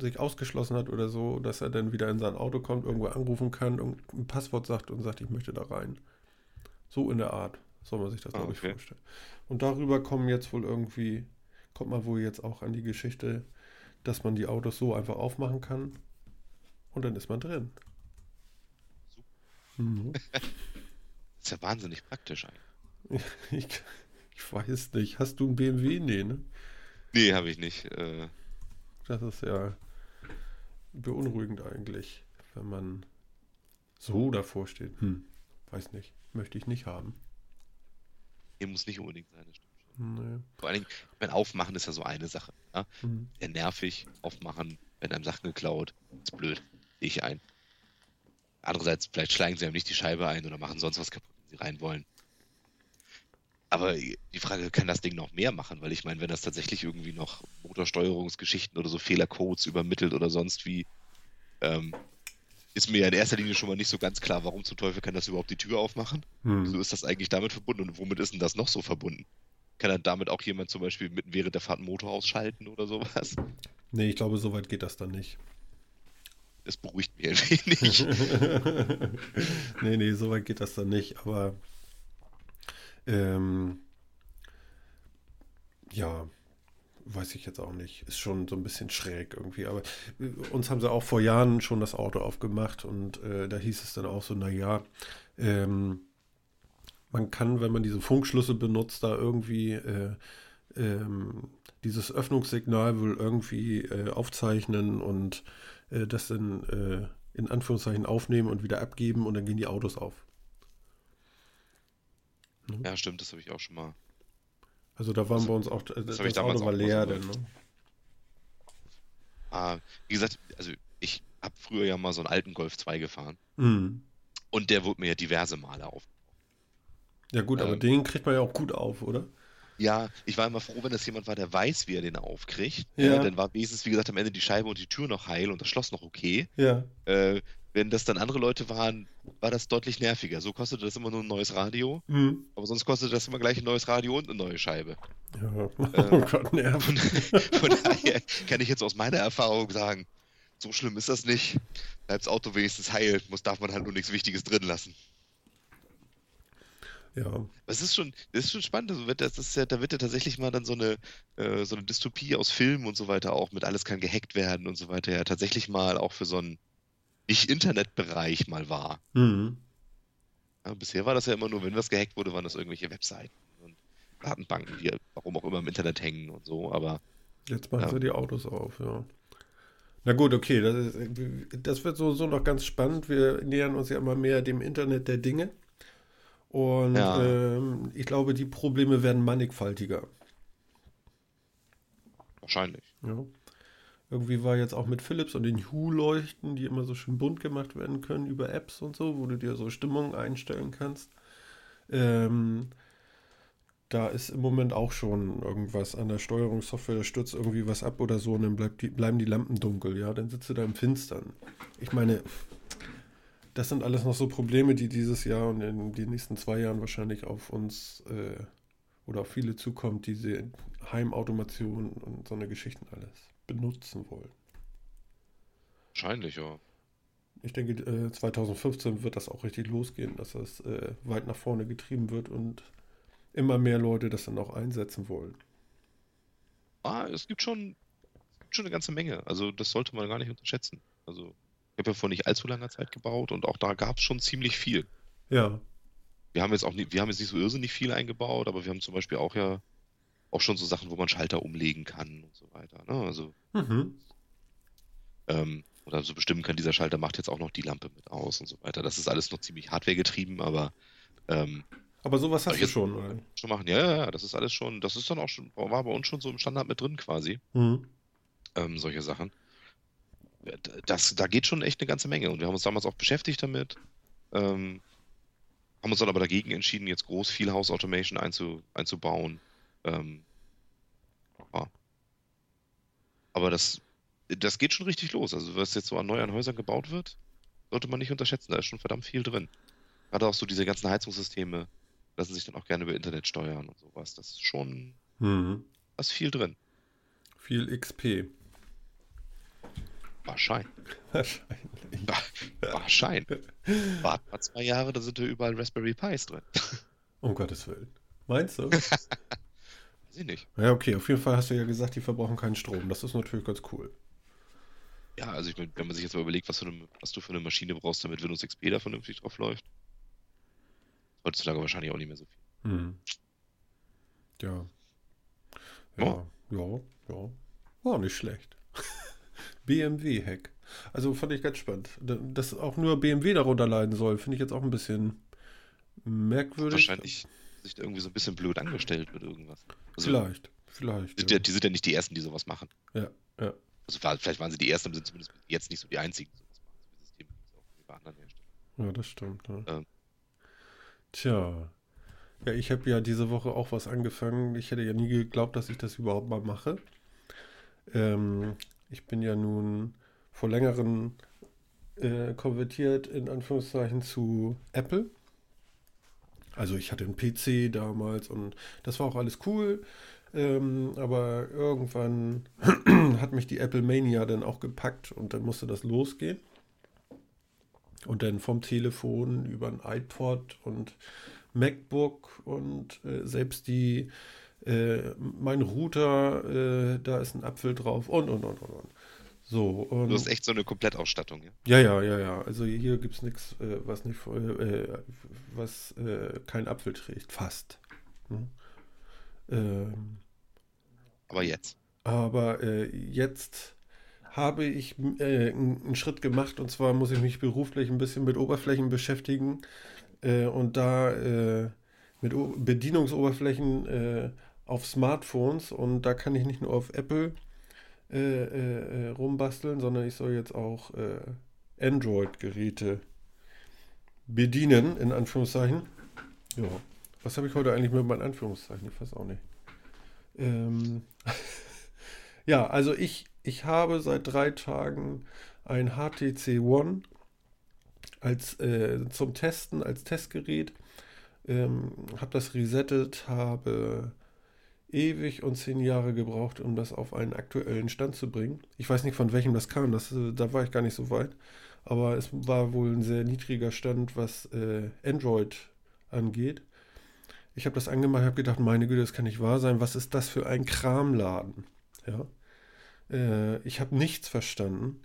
sich ausgeschlossen hat oder so, dass er dann wieder in sein Auto kommt, irgendwo anrufen kann und ein Passwort sagt und sagt, ich möchte da rein. So in der Art soll man sich das, Ah, glaube ich, okay. vorstellen. Und darüber kommen jetzt wohl irgendwie, kommt man wohl jetzt auch an die Geschichte, dass man die Autos so einfach aufmachen kann und dann ist man drin. Mhm. Das [LAUGHS] ist ja wahnsinnig praktisch eigentlich. [LAUGHS] Ich, ich weiß nicht. Hast du einen BMW? Nee, ne? Nee, habe ich nicht. Äh, Das ist ja beunruhigend eigentlich, wenn man so davor steht. Hm, weiß nicht. Möchte ich nicht haben. nee, muss nicht unbedingt sein, das stimmt. Nee. Vor allen Dingen, ich meine, aufmachen ist ja so eine Sache. Ja? Hm. Sehr nervig, aufmachen, wenn einem Sachen geklaut. Ist blöd. Sehe ich ein. Andererseits, vielleicht schlagen sie einem nicht die Scheibe ein oder machen sonst was kaputt, wenn sie rein wollen. Aber die Frage, kann das Ding noch mehr machen? Weil ich meine, wenn das tatsächlich irgendwie noch Motorsteuerungsgeschichten oder so Fehlercodes übermittelt oder sonst wie, ähm, ist mir in erster Linie schon mal nicht so ganz klar, warum zum Teufel kann das überhaupt die Tür aufmachen? Hm. Wieso ist das eigentlich damit verbunden und womit ist denn das noch so verbunden? Kann dann damit auch jemand zum Beispiel mitten während der Fahrt einen Motor ausschalten oder sowas? Nee, ich glaube, so weit geht das dann nicht. Das beruhigt mich ein wenig. [LAUGHS] nee, nee, so weit geht das dann nicht. Aber ähm, ja, weiß ich jetzt auch nicht. Ist schon so ein bisschen schräg irgendwie. Aber äh, uns haben sie auch vor Jahren schon das Auto aufgemacht und äh, da hieß es dann auch so, naja, ähm, man kann, wenn man diese Funkschlüssel benutzt, da irgendwie äh, ähm, dieses Öffnungssignal wohl irgendwie äh, aufzeichnen und äh, das dann äh, in Anführungszeichen aufnehmen und wieder abgeben und dann gehen die Autos auf. ja, stimmt, das habe ich auch schon mal. Also da waren Das- bei uns auch, das das, damals Auto war leer gehört. ne? Ah, wie gesagt, also ich habe früher ja mal so einen alten Golf 2 gefahren Mhm. und der wurde mir ja diverse Male auf. Ja gut, aber Ähm. den kriegt man ja auch gut auf, oder? Ja, ich war immer froh, wenn das jemand war, der weiß, wie er den aufkriegt. Ja. Äh, dann war wenigstens, wie gesagt, am Ende die Scheibe und die Tür noch heil und das Schloss noch okay. Ja. Äh, wenn das dann andere Leute waren, war das deutlich nerviger. So kostete das immer nur ein neues Radio, Hm. aber sonst kostete das immer gleich ein neues Radio und eine neue Scheibe. Ja. [LAUGHS] Äh, Oh Gott, nerven. [LAUGHS] Von daher kann ich jetzt aus meiner Erfahrung sagen, so schlimm ist das nicht. Bleibt das Auto wenigstens heil, muss, darf man halt nur nichts Wichtiges drin lassen. Ja. Es ist schon, es ist schon spannend. Also das, das ist ja, da wird ja tatsächlich mal dann so eine, äh, so eine Dystopie aus Filmen und so weiter auch mit alles kann gehackt werden und so weiter ja tatsächlich mal auch für so einen Nicht-Internet-Bereich mal war. Hm. Ja, bisher war das ja immer nur, wenn was gehackt wurde, waren das irgendwelche Webseiten und Datenbanken, die warum auch immer im Internet hängen und so. Aber Jetzt machen Ja. sie die Autos auf, ja. Na gut, okay, das, ist, das wird so, so noch ganz spannend. Wir nähern uns ja immer mehr dem Internet der Dinge. Und Ja. ähm, ich glaube, die Probleme werden mannigfaltiger. wahrscheinlich. Ja. Irgendwie war jetzt auch mit Philips und den Hue-Leuchten, die immer so schön bunt gemacht werden können über Apps und so, wo du dir so Stimmung einstellen kannst. Ähm, da ist im Moment auch schon irgendwas an der Steuerungssoftware, da stürzt irgendwie was ab oder so und dann die, bleiben die Lampen dunkel, ja, dann sitzt du da im Finstern. Ich meine, das sind alles noch so Probleme, die dieses Jahr und in den nächsten zwei Jahren wahrscheinlich auf uns äh, oder auf viele zukommt, diese Heimautomation und so eine Geschichten alles benutzen wollen. Wahrscheinlich, ja. Ich denke, äh, 2015 wird das auch richtig losgehen, dass das äh, weit nach vorne getrieben wird und immer mehr Leute das dann auch einsetzen wollen. Ah, es gibt schon, schon eine ganze Menge. Also das sollte man gar nicht unterschätzen. Also habe ja vor nicht allzu langer Zeit gebaut und auch da gab es schon ziemlich viel. Ja, Wir haben jetzt auch nicht, wir haben jetzt nicht so irrsinnig viel eingebaut, aber wir haben zum Beispiel auch ja auch schon so Sachen, wo man Schalter umlegen kann und so weiter. Ne? Also mhm. ähm, oder so bestimmen kann, dieser Schalter macht jetzt auch noch die Lampe mit aus und so weiter. Das ist alles noch ziemlich hardwaregetrieben, aber ähm, aber sowas hast du schon, oder? schon machen. Ja, ja, ja, das ist alles schon, das ist dann auch schon, war bei uns schon so im Standard mit drin quasi. Mhm. ähm, solche Sachen. Das, da geht schon echt eine ganze Menge und wir haben uns damals auch beschäftigt damit. Ähm, haben uns dann aber dagegen entschieden, jetzt groß viel House Automation einzu, einzubauen. Ähm, ja. Aber das, das geht schon richtig los. Also, was jetzt so an neu an Häusern gebaut wird, sollte man nicht unterschätzen. Da ist schon verdammt viel drin. Gerade auch so diese ganzen Heizungssysteme lassen sich dann auch gerne über Internet steuern und sowas. Das ist schon, Mhm. da ist viel drin. Viel XP. Wahrscheinlich. Wahrscheinlich. Wahrscheinlich. Warten mal zwei Jahre, da sind ja überall Raspberry Pis drin. Um Gottes Willen. Meinst du? [LAUGHS] Weiß ich nicht. ja, okay, auf jeden Fall hast du ja gesagt, die verbrauchen keinen Strom. Das ist natürlich ganz cool. Ja, also ich mein, wenn man sich jetzt mal überlegt, was, für eine, was du für eine Maschine brauchst, damit Windows XP da vernünftig drauf läuft, heutzutage wahrscheinlich auch nicht mehr so viel. Mhm. Ja. Ja, ja, ja. War nicht schlecht. [LAUGHS] BMW-Hack. Also fand ich ganz spannend. Da- Dass auch nur BMW darunter leiden soll, finde ich jetzt auch ein bisschen merkwürdig. Wahrscheinlich sich da irgendwie so ein bisschen blöd angestellt mit irgendwas. Also, Vielleicht, vielleicht. Die, Ja. die sind ja nicht die Ersten, die sowas machen. ja, ja. Also war- vielleicht waren sie die Ersten, aber sind zumindest jetzt nicht so die Einzigen, die sowas machen. Das System gibt es auch bei anderen Herstellern. Ja, das stimmt. Ja. Ähm. Tja. Ja, ich habe ja diese Woche auch was angefangen. Ich hätte ja nie geglaubt, dass ich das überhaupt mal mache. Ähm, ich bin ja nun vor längerem äh, konvertiert, in Anführungszeichen, zu Apple. Also ich hatte einen PC damals und das war auch alles cool. Ähm, aber irgendwann [CLEARS THROAT] hat mich die Apple Mania dann auch gepackt und dann musste das losgehen. Und dann vom Telefon über ein iPod und MacBook und äh, selbst die, äh, mein Router, äh, da ist ein Apfel drauf und und und und und. So, und Du hast echt so eine Komplettausstattung, ja? ja, ja, ja, ja. Also hier gibt es nichts, äh, was nicht, äh, was äh, kein Apfel trägt, fast. Ne? Ähm, Aber jetzt. aber äh, jetzt habe ich einen Schritt gemacht und zwar muss ich mich beruflich ein bisschen mit Oberflächen beschäftigen und da mit o Bedienungsoberflächen auf Smartphones und da kann ich nicht nur auf Apple äh, äh, äh, rumbasteln, sondern ich soll jetzt auch äh, Android-Geräte bedienen, in Anführungszeichen. Ja. Was habe ich heute eigentlich mit meinen Anführungszeichen? Ich weiß auch nicht. Ähm, [LAUGHS] ja, also ich, ich habe seit drei Tagen ein HTC One als äh, zum Testen, als Testgerät. Ähm, habe das resettet, habe ewig und zehn Jahre gebraucht, um das auf einen aktuellen Stand zu bringen. Ich weiß nicht, von welchem das kam, das, äh, da war ich gar nicht so weit. Aber es war wohl ein sehr niedriger Stand, was äh, Android angeht. Ich habe das angemacht, habe gedacht, meine Güte, das kann nicht wahr sein. Was ist das für ein Kramladen? Ja. Äh, ich habe nichts verstanden.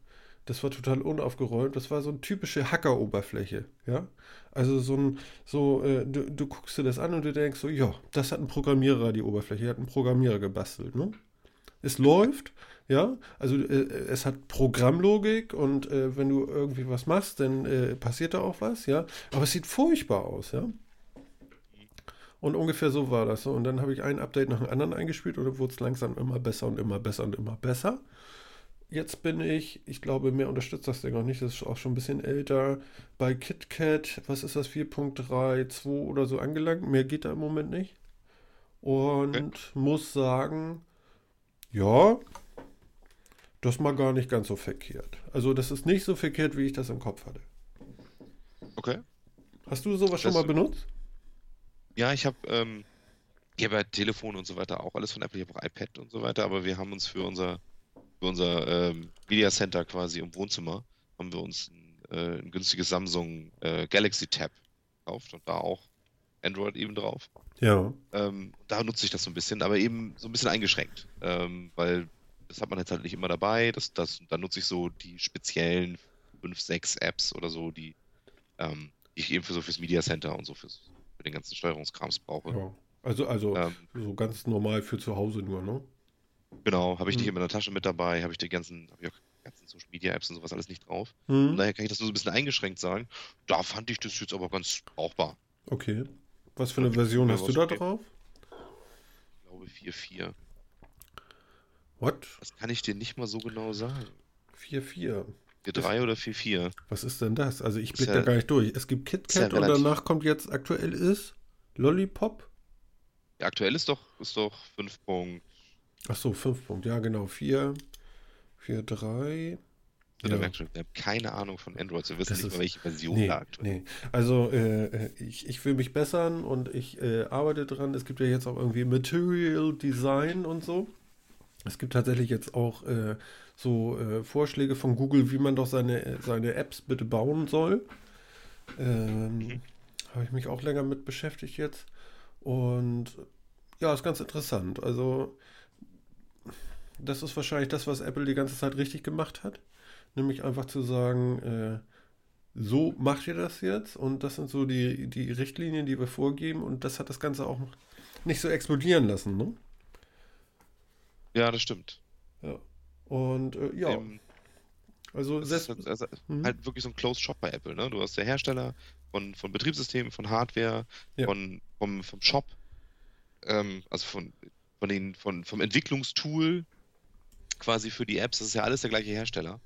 Das war total unaufgeräumt. Das war so eine typische Hackeroberfläche. Ja. Also so ein, so, äh, du, du guckst dir das an und du denkst so, ja, das hat ein Programmierer, die Oberfläche, hat ein Programmierer gebastelt, ne? Es läuft, ja, also äh, es hat Programmlogik und äh, wenn du irgendwie was machst, dann äh, passiert da auch was, ja. Aber es sieht furchtbar aus, ja. Und ungefähr so war das. Und dann habe ich ein Update nach dem anderen eingespielt und dann wurde es langsam immer besser und immer besser und immer besser. Jetzt bin ich, ich glaube, mehr unterstützt das Ding noch nicht, das ist auch schon ein bisschen älter, bei KitKat, was ist das, 4.32 oder so angelangt. Mehr geht da im Moment nicht. Und okay. muss sagen, ja, das mal gar nicht ganz so verkehrt. Also das ist nicht so verkehrt, wie ich das im Kopf hatte. Okay. Hast du sowas das schon mal benutzt? Ja, ich habe ähm, ich habe ja Telefon und so weiter auch alles von Apple, ich habe auch iPad und so weiter, aber wir haben uns für unser für unser ähm, Media Center quasi im Wohnzimmer haben wir uns ein, äh, ein günstiges Samsung äh, Galaxy Tab gekauft und da auch Android eben drauf. Ja. Ähm, da nutze ich das so ein bisschen, aber eben so ein bisschen eingeschränkt, ähm, weil das hat man jetzt halt nicht immer dabei. Das, das, da nutze ich so die speziellen 5, 6 Apps oder so, die, ähm, ich eben für so fürs Media Center und so fürs, für den ganzen Steuerungskrams brauche. Ja. Also, also ähm, so ganz normal für zu Hause nur, ne? Genau, habe ich mhm. die in meiner Tasche mit dabei, habe ich die ganzen, habe ich auch ganzen Social Media Apps und sowas alles nicht drauf. Mhm. Von daher kann ich das nur so ein bisschen eingeschränkt sagen. Da fand ich das jetzt aber ganz brauchbar. Okay. Was für eine Version hast du da okay. drauf? Ich glaube 4.4. What? Das kann ich dir nicht mal so genau sagen. 4.4. 4.3 oder 4.4. Was ist denn das? Also ich blicke ja, da gar nicht durch. Es gibt KitKat ja und danach kommt jetzt aktuell ist Lollipop. Ja, aktuell ist doch, ist doch 5. Ach so, 5 Punkt. Ja, genau. 4, 4, 3. Ja. Wir haben keine Ahnung von Android. Wir wissen das nicht mal, welche Version nee, da aktuell nee. Also, äh, ich, ich will mich bessern und ich äh, arbeite dran. Es gibt ja jetzt auch irgendwie Material Design und so. Es gibt tatsächlich jetzt auch äh, so äh, Vorschläge von Google, wie man doch seine, seine Apps bitte bauen soll. Ähm, mhm. Habe ich mich auch länger mit beschäftigt jetzt. Und ja, ist ganz interessant. Also, das ist wahrscheinlich das, was Apple die ganze Zeit richtig gemacht hat. Nämlich einfach zu sagen, äh, so macht ihr das jetzt und das sind so die, die Richtlinien, die wir vorgeben und das hat das Ganze auch nicht so explodieren lassen, ne? Ja, das stimmt. Ja. Und äh, ja. Eben, also, das ist also, mhm. halt wirklich so ein Closed Shop bei Apple, ne? Du hast der Hersteller von, von Betriebssystemen, von Hardware, ja. von, vom, vom Shop, ähm, also von, von den, von, vom Entwicklungstool quasi für die Apps, das ist ja alles der gleiche Hersteller.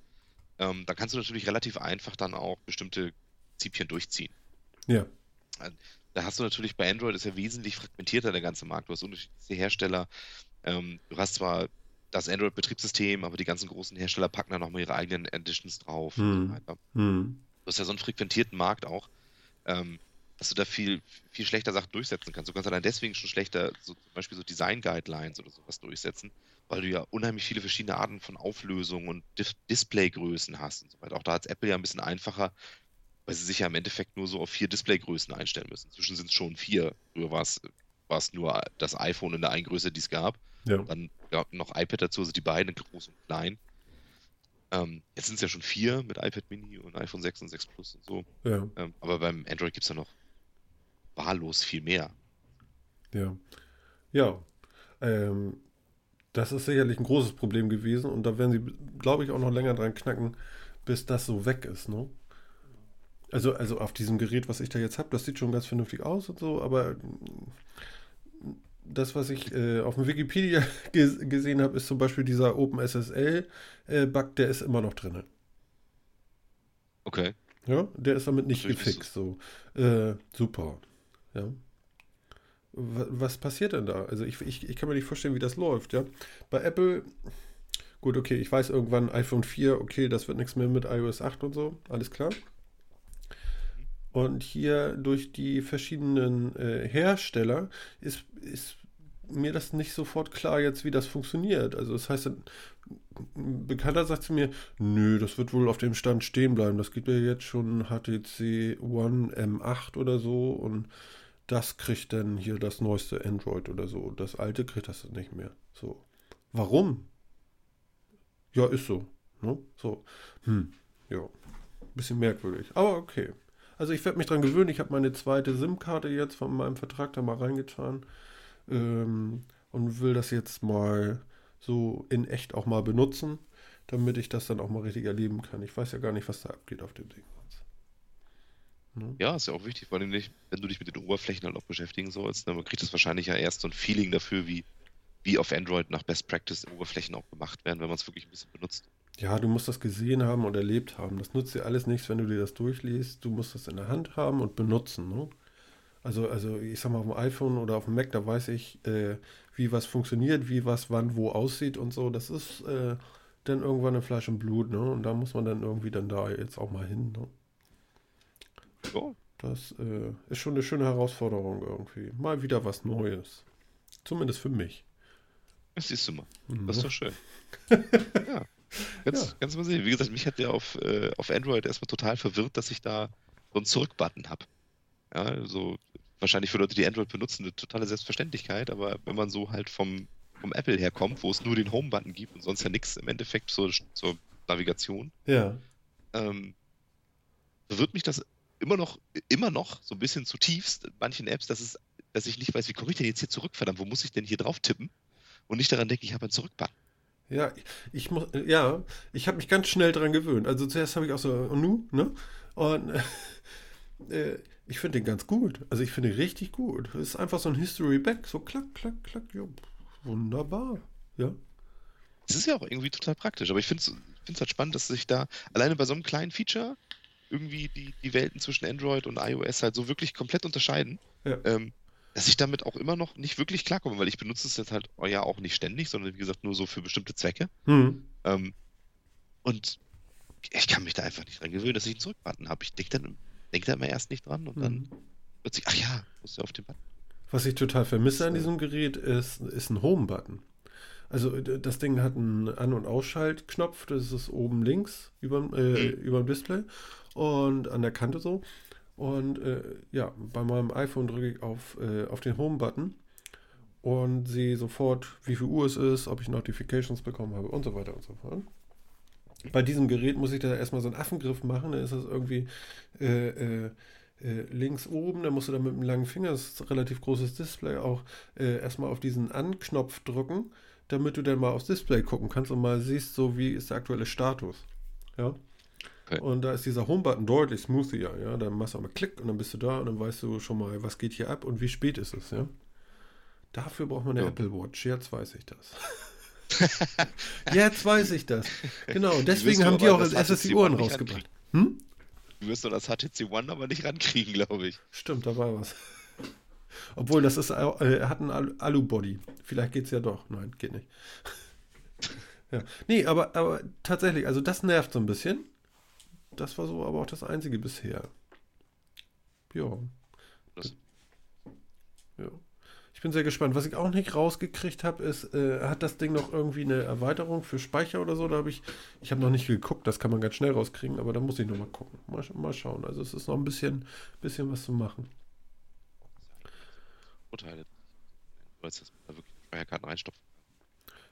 Ähm, da kannst du natürlich relativ einfach dann auch bestimmte Prinzipien durchziehen. Ja. Da hast du natürlich bei Android ist ja wesentlich fragmentierter der ganze Markt. Du hast unterschiedliche Hersteller. Ähm, du hast zwar das Android-Betriebssystem, aber die ganzen großen Hersteller packen da nochmal ihre eigenen Editions drauf hm. und so weiter. Hm. Du hast ja so einen frequentierten Markt auch, ähm, dass du da viel, viel schlechter Sachen durchsetzen kannst. Du kannst allein deswegen schon schlechter, so, zum Beispiel so Design-Guidelines oder sowas durchsetzen, weil du ja unheimlich viele verschiedene Arten von Auflösung und Dis Displaygrößen hast und so weiter. Auch da hat Apple ja ein bisschen einfacher, weil sie sich ja im Endeffekt nur so auf vier Displaygrößen einstellen müssen. Inzwischen sind es schon vier. Früher war es, war es nur das iPhone in der einen Größe, die es gab. Ja. Und dann ja, noch iPad dazu, also die beiden groß und klein. Ähm, jetzt sind es ja schon vier mit iPad Mini und iPhone 6 und 6 Plus und so. Ja. Ähm, aber beim Android gibt es ja noch wahllos viel mehr. Ja. Ja. Ähm, das ist sicherlich ein großes Problem gewesen und da werden sie, glaube ich, auch noch länger dran knacken, bis das so weg ist, ne? Also, also auf diesem Gerät, was ich da jetzt habe, das sieht schon ganz vernünftig aus und so, aber das, was ich äh, auf dem Wikipedia [LAUGHS] gesehen habe, ist zum Beispiel dieser OpenSSL-Bug, äh, der ist immer noch drin. Okay. Ja, der ist damit nicht gefixt. So. Äh, super. Ja. Was passiert denn da? Also ich, ich, ich kann mir nicht vorstellen, wie das läuft, ja. Bei Apple, gut, okay, ich weiß irgendwann iPhone 4, okay, das wird nichts mehr mit iOS 8 und so, alles klar. Und hier durch die verschiedenen äh, Hersteller ist, ist mir das nicht sofort klar jetzt, wie das funktioniert. Also das heißt, ein Bekannter sagt zu mir, nö, das wird wohl auf dem Stand stehen bleiben. Das gibt ja jetzt schon HTC One M8 oder so und das kriegt dann hier das neueste Android oder so. Das alte kriegt das nicht mehr. So. Warum? Ja, ist so. Ne? So. Hm. Ja. Bisschen merkwürdig. Aber okay. Also ich werde mich dran gewöhnen. Ich habe meine zweite SIM-Karte jetzt von meinem Vertrag da mal reingetan ähm, und will das jetzt mal so in echt auch mal benutzen, damit ich das dann auch mal richtig erleben kann. Ich weiß ja gar nicht, was da abgeht auf dem Ding. Ne? Ja, ist ja auch wichtig, vor allem nicht, wenn du dich mit den Oberflächen halt auch beschäftigen sollst. Ne? Man kriegt das wahrscheinlich ja erst so ein Feeling dafür, wie, wie auf Android nach Best Practice Oberflächen auch gemacht werden, wenn man es wirklich ein bisschen benutzt. Ja, du musst das gesehen haben und erlebt haben. Das nutzt dir alles nichts, wenn du dir das durchliest. Du musst das in der Hand haben und benutzen. Ne? Also, also ich sag mal, auf dem iPhone oder auf dem Mac, da weiß ich, äh, wie was funktioniert, wie was wann wo aussieht und so. Das ist äh, dann irgendwann in Fleisch und Blut, ne? Und da muss man dann irgendwie dann da jetzt auch mal hin, ne? Ja. Das äh, ist schon eine schöne Herausforderung irgendwie. Mal wieder was Neues. Zumindest für mich. Das siehst du mal. Mhm. Das ist doch schön. [LAUGHS] ja. Ganz, ja. ganz mal sehen. Wie gesagt, mich hat der auf, äh, auf Android erstmal total verwirrt, dass ich da so einen Zurück-Button habe. Ja, also wahrscheinlich für Leute, die Android benutzen, eine totale Selbstverständlichkeit, aber wenn man so halt vom, vom Apple herkommt, wo es nur den Home-Button gibt und sonst ja nichts im Endeffekt zur, zur Navigation, ja. ähm, verwirrt mich das immer noch, immer noch so ein bisschen zutiefst in manchen Apps, dass, es, dass ich nicht weiß, wie komme ich denn jetzt hier zurück, verdammt, wo muss ich denn hier drauf tippen? Und nicht daran denke, ich habe einen Zurückbutton. Ja, ich muss, ja, ich habe mich ganz schnell daran gewöhnt. Also zuerst habe ich auch so, und nu, ne? Und [LAUGHS] äh, ich finde den ganz gut. Also ich finde ihn richtig gut. Es ist einfach so ein History Back, so klack, klack, klack, ja, wunderbar, ja. Es ist ja auch irgendwie total praktisch, aber ich finde es halt spannend, dass sich da alleine bei so einem kleinen Feature irgendwie die, die Welten zwischen Android und iOS halt so wirklich komplett unterscheiden. Ja. Ähm, dass ich damit auch immer noch nicht wirklich klarkomme, weil ich benutze es jetzt halt oh ja auch nicht ständig, sondern wie gesagt nur so für bestimmte Zwecke. Mhm. Ähm, und ich kann mich da einfach nicht dran gewöhnen, dass ich einen Zurückbutton habe. Ich denke dann denkt da immer erst nicht dran und mhm. dann wird sich, ach ja, muss ja auf den Button. Was ich total vermisse an diesem Gerät ist, ist ein Home-Button. Also das Ding hat einen An- und Ausschaltknopf, das ist oben links über, äh, mhm. über dem Display und an der Kante so. Und äh, ja, bei meinem iPhone drücke ich auf, äh, auf den Home-Button und sehe sofort, wie viel Uhr es ist, ob ich Notifications bekommen habe und so weiter und so fort bei diesem Gerät muss ich da erstmal so einen Affengriff machen. Da ist das irgendwie äh, äh, äh, links oben. Da musst du dann mit einem langen Finger, das ist ein relativ großes Display, auch äh, erstmal auf diesen Anknopf drücken, damit du dann mal aufs Display gucken kannst und mal siehst, so wie ist der aktuelle Status. Ja. Okay. Und da ist dieser Home-Button deutlich smoothier, ja. Dann machst du einmal Klick und dann bist du da und dann weißt du schon mal, was geht hier ab und wie spät ist es, ja. Dafür braucht man eine ja. Apple Watch, jetzt weiß ich das. [LAUGHS] Jetzt weiß ich das. Genau, deswegen haben die auch als erstes die Uhren rausgebracht. Hm? Du wirst doch das HTC One aber nicht rankriegen, glaube ich. Stimmt, da war was. Obwohl, das ist, äh, hat einen Alu-Body. Vielleicht geht es ja doch. Nein, geht nicht. [LAUGHS] ja. Nee, aber, aber tatsächlich, also das nervt so ein bisschen. Das war so aber auch das Einzige bisher. Ja. Das. Ja. Ich bin sehr gespannt. Was ich auch nicht rausgekriegt habe, ist, äh, hat das Ding noch irgendwie eine Erweiterung für Speicher oder so? Da habe ich, ich habe noch nicht geguckt, das kann man ganz schnell rauskriegen, aber da muss ich noch mal gucken. Mal, mal schauen. Also es ist noch ein bisschen, bisschen was zu machen. Urteile. Du da wirklich Speicherkarten reinstopfen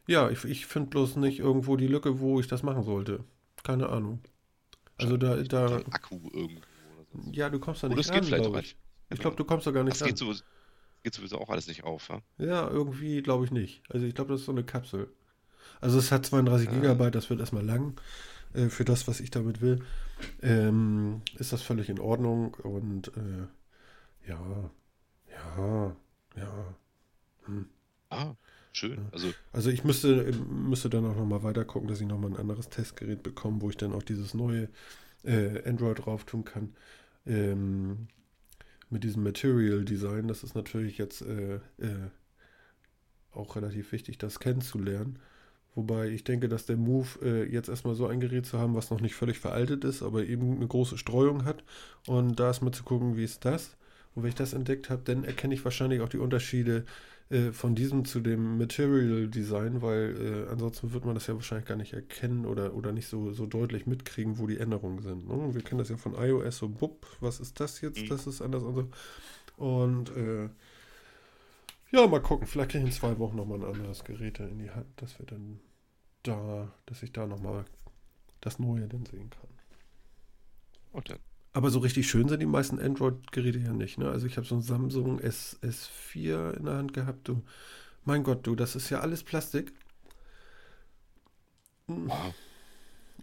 Ja, ich, ich finde bloß nicht irgendwo die Lücke, wo ich das machen sollte. Keine Ahnung. Also da, da. Akku irgendwo. Oder so. Ja, du kommst da nicht oh, ran, glaube ich. Ich glaube, du kommst da gar nicht das. Geht so, geht sowieso auch alles nicht auf, ja? Ja, irgendwie glaube ich nicht. Also ich glaube, das ist so eine Kapsel. Also es hat 32 ja. Gigabyte, das wird erstmal lang. Äh, für das, was ich damit will, ähm, ist das völlig in Ordnung. Und äh, ja, ja, ja. Hm. Ah, schön. Also, also ich müsste, müsste dann auch nochmal weiter gucken, dass ich nochmal ein anderes Testgerät bekomme, wo ich dann auch dieses neue äh, Android drauf tun kann. Ähm, mit diesem Material Design, das ist natürlich jetzt äh, äh, auch relativ wichtig, das kennenzulernen. Wobei ich denke, dass der Move, äh, jetzt erstmal so ein Gerät zu haben, was noch nicht völlig veraltet ist, aber eben eine große Streuung hat. Und da erstmal zu gucken, wie ist das? Und wenn ich das entdeckt habe, dann erkenne ich wahrscheinlich auch die Unterschiede äh, von diesem zu dem Material Design, weil äh, ansonsten wird man das ja wahrscheinlich gar nicht erkennen oder, oder nicht so, so deutlich mitkriegen, wo die Änderungen sind. Ne? Wir kennen das ja von iOS, so, bupp, was ist das jetzt? Mhm. Das ist anders und so. Und äh, ja, mal gucken. Vielleicht kriege ich in zwei Wochen nochmal ein anderes Gerät in die Hand, dass wir dann da, dass ich da nochmal das Neue dann sehen kann. Und dann. Aber so richtig schön sind die meisten Android-Geräte ja nicht. Ne? Also ich habe so ein Samsung S, S4 in der Hand gehabt. Du, mein Gott, du, das ist ja alles Plastik. Hm.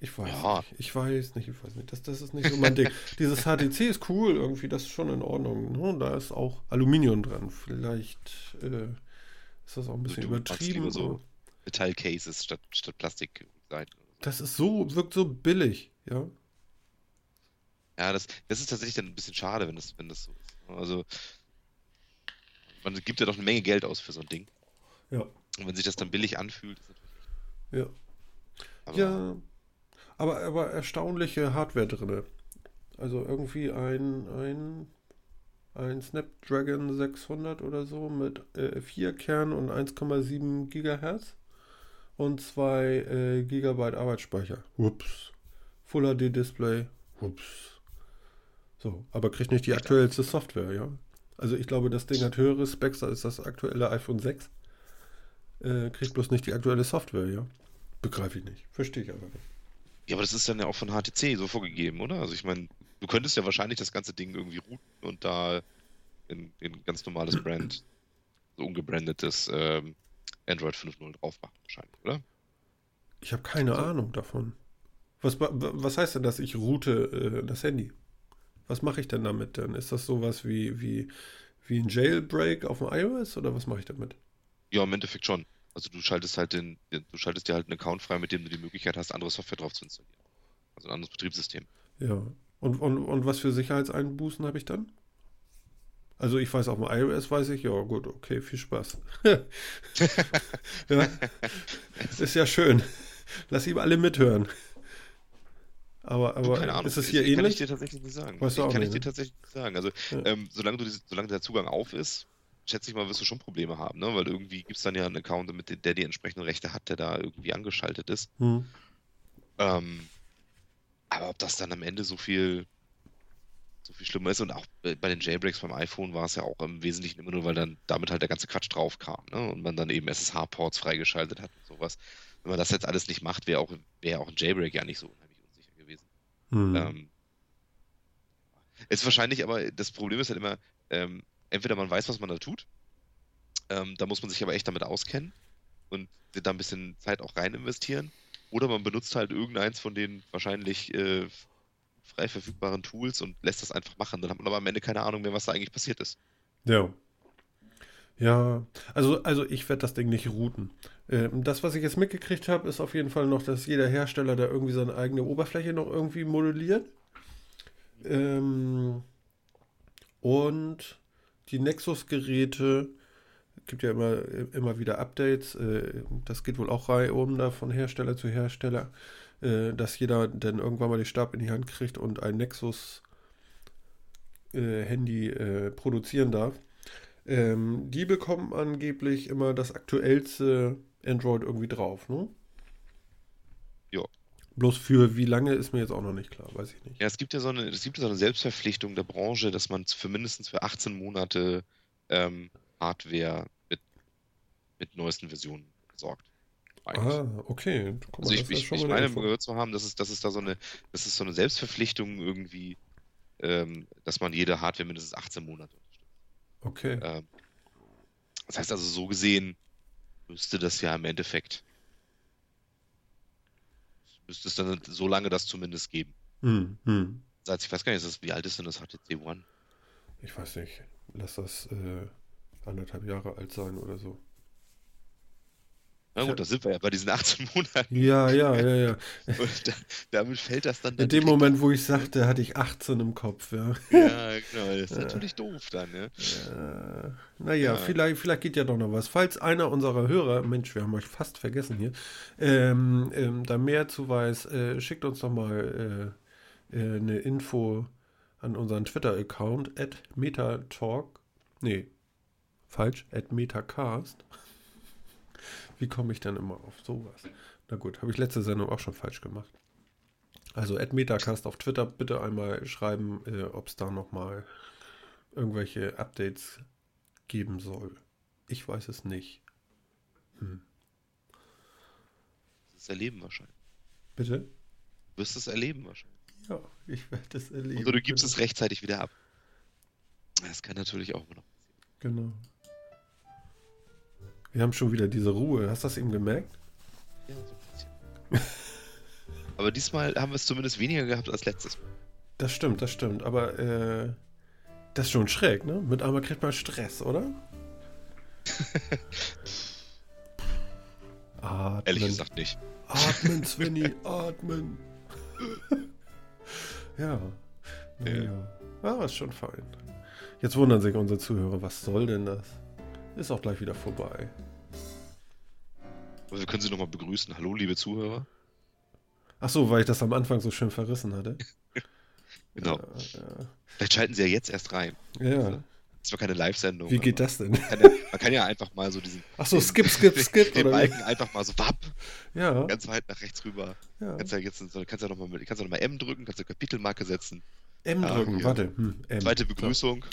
Ich weiß ja. nicht. Ich weiß nicht, ich weiß nicht. Das, das ist nicht so mein Ding. [LAUGHS] Dieses HTC ist cool irgendwie, das ist schon in Ordnung. Ne? Da ist auch Aluminium dran. Vielleicht äh, ist das auch ein bisschen übertrieben. So Metallcases statt, statt Plastik. Das ist so, wirkt so billig, ja. Ja, das, das ist tatsächlich dann ein bisschen schade, wenn das, wenn das so ist. Also, man gibt ja doch eine Menge Geld aus für so ein Ding. Ja. Und wenn sich das dann billig anfühlt, ist natürlich. Ja. Aber ja, aber, aber erstaunliche Hardware drin. Also irgendwie ein, ein, ein Snapdragon 600 oder so mit äh, 4 Kernen und 1,7 Gigahertz und 2 äh, Gigabyte Arbeitsspeicher. Ups. Full HD Display. Ups. So, aber kriegt nicht die aktuellste Software, ja. Also ich glaube, das Ding hat höhere Specs als das aktuelle iPhone 6. Äh, kriegt bloß nicht die aktuelle Software, ja. Begreife ich nicht. Verstehe ich aber nicht. Ja, aber das ist dann ja auch von HTC so vorgegeben, oder? Also ich meine, du könntest ja wahrscheinlich das ganze Ding irgendwie routen und da in, in ganz normales Brand, so ungebrandetes ähm, Android 5.0 drauf machen, wahrscheinlich, oder? Ich habe keine also, Ahnung davon. Was, was heißt denn das, ich route äh, das Handy? Was mache ich denn damit denn? Ist das sowas wie, wie, wie ein Jailbreak auf dem iOS oder was mache ich damit? Ja, im Endeffekt schon. Also du schaltest halt den, du schaltest dir halt einen Account frei, mit dem du die Möglichkeit hast, andere Software drauf zu installieren. Also ein anderes Betriebssystem. Ja. Und, und, und was für Sicherheitseinbußen habe ich dann? Also ich weiß, auf dem iOS weiß ich, ja gut, okay, viel Spaß. [LAUGHS] ja, [LAUGHS] ist ja schön. Lass ihm alle mithören. Aber, aber Keine Ahnung, ist es hier ähnlich? Kann ich dir tatsächlich nicht sagen. Weißt du auch kann nicht, ich dir ne? tatsächlich nicht sagen. Also ja. ähm, solange, du, solange der Zugang auf ist, schätze ich mal, wirst du schon Probleme haben, ne? Weil irgendwie gibt es dann ja einen Account, mit dem, der die entsprechenden Rechte hat, der da irgendwie angeschaltet ist. Hm. Ähm, aber ob das dann am Ende so viel so viel schlimmer ist und auch bei den Jailbreaks beim iPhone war es ja auch im Wesentlichen immer nur, weil dann damit halt der ganze Quatsch drauf kam, ne? Und man dann eben SSH-Ports freigeschaltet hat und sowas. Wenn man das jetzt alles nicht macht, wäre auch, wär auch ein Jailbreak ja nicht so unheimlich unsicher gewesen. Hm. Ähm, ist wahrscheinlich aber, das Problem ist halt immer, ähm, entweder man weiß, was man da tut, ähm, da muss man sich aber echt damit auskennen und da ein bisschen Zeit auch rein investieren. Oder man benutzt halt irgendeins von den wahrscheinlich äh, frei verfügbaren Tools und lässt das einfach machen. Dann hat man aber am Ende keine Ahnung mehr, was da eigentlich passiert ist. Ja. Ja, also, also ich werde das Ding nicht routen. Ähm, das, was ich jetzt mitgekriegt habe, ist auf jeden Fall noch, dass jeder Hersteller da irgendwie seine eigene Oberfläche noch irgendwie modelliert. Ähm, und die Nexus-Geräte, gibt ja immer, immer wieder Updates, äh, das geht wohl auch reihum da von Hersteller zu Hersteller, äh, dass jeder dann irgendwann mal den Stab in die Hand kriegt und ein Nexus-Handy äh, produzieren darf. Ähm, die bekommen angeblich immer das aktuellste Android irgendwie drauf, ne? Ja. Bloß für wie lange ist mir jetzt auch noch nicht klar, weiß ich nicht. Ja, es gibt ja so eine, es gibt so eine Selbstverpflichtung der Branche, dass man für mindestens für 18 Monate ähm, Hardware mit, mit neuesten Versionen sorgt. Ah, okay. Guck also ich, ich, ich meine gehört zu haben, dass es, dass es da so eine, das ist so eine Selbstverpflichtung irgendwie, ähm, dass man jede Hardware mindestens 18 Monate unterstützt. Okay. Ähm, das heißt also so gesehen müsste das ja im Endeffekt müsste es dann so lange das zumindest geben. Hm, hm. ich weiß gar nicht, ist das, wie alt ist denn das HTC One? Ich weiß nicht. Lass das äh, anderthalb Jahre alt sein oder so. Na gut, da sind wir ja bei diesen 18 Monaten. Ja, ja, ja, ja. [LAUGHS] Und da, damit fällt das dann. In dann dem direkt Moment, wo ich sagte, hatte ich 18 im Kopf, ja. Ja, [LAUGHS] genau. Das ist natürlich doof dann, ne? Äh, naja, Ja. vielleicht, vielleicht geht ja doch noch was. Falls einer unserer Hörer, Mensch, wir haben euch fast vergessen hier, ähm, ähm, da mehr zu weiß, äh, schickt uns doch mal äh, äh, eine Info an unseren Twitter-Account, at metatalk, nee, falsch, at metacast. Wie komme ich denn immer auf sowas? Na gut, habe ich letzte Sendung auch schon falsch gemacht. Also at metacast auf Twitter bitte einmal schreiben, äh, ob es da nochmal irgendwelche Updates geben soll. Ich weiß es nicht. Das ist erleben wahrscheinlich. Bitte? Du wirst es erleben wahrscheinlich. Ja, ich werde es erleben. Oder du gibst es rechtzeitig wieder ab. Das kann natürlich auch immer noch. Genau. Wir haben schon wieder diese Ruhe. Hast du das eben gemerkt? Ja, so ein bisschen. [LAUGHS] Aber diesmal haben wir es zumindest weniger gehabt als letztes Mal. Das stimmt, das stimmt. Aber äh, das ist schon schräg, ne? Mit einmal kriegt man Stress, oder? [LAUGHS] Atmen. Ehrlich gesagt nicht. Atmen, [LAUGHS] Svenny, atmen. ja. Ja. Ja. Ah, ist schon fein. Jetzt wundern sich unsere Zuhörer, was soll denn das? Ist auch gleich wieder vorbei. Aber wir können sie nochmal begrüßen. Hallo, liebe Zuhörer. Ach so, weil ich das am Anfang so schön verrissen hatte. [LAUGHS] Genau. Ja, Vielleicht schalten sie ja jetzt erst rein. ja. ja. Das war keine Live-Sendung. Wie geht aber das denn? Man kann, ja, man kann ja einfach mal so diesen Ach so, skip, skip, skip. den wie? Balken einfach mal so wapp, Ja, ganz weit nach rechts rüber. ja. Kannst ja jetzt so- kannst ja nochmal kannst ja noch mal M drücken, kannst ja Kapitelmarke setzen. M Ja, drücken, okay. warte. Hm, M. Zweite. Begrüßung.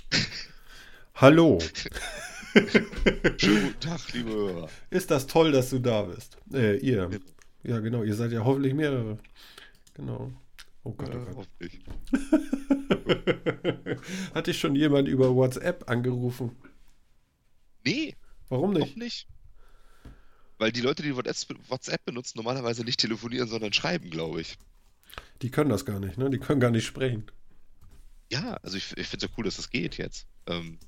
Hallo. [LAUGHS] Schönen guten Tag, liebe Hörer. Ist das toll, dass du da bist? Äh, ihr. Ja, genau. Ihr seid ja hoffentlich mehrere. Genau. Oh Gott, oh Gott. [LAUGHS] Hat dich schon jemand über WhatsApp angerufen? Nee, Warum nicht? nicht. Weil die Leute, die WhatsApp WhatsApp benutzen, normalerweise nicht telefonieren, sondern schreiben, glaube ich. Die können das gar nicht, ne? Die können gar nicht sprechen. Ja, also ich, ich finde es ja cool, dass das geht jetzt. Ähm,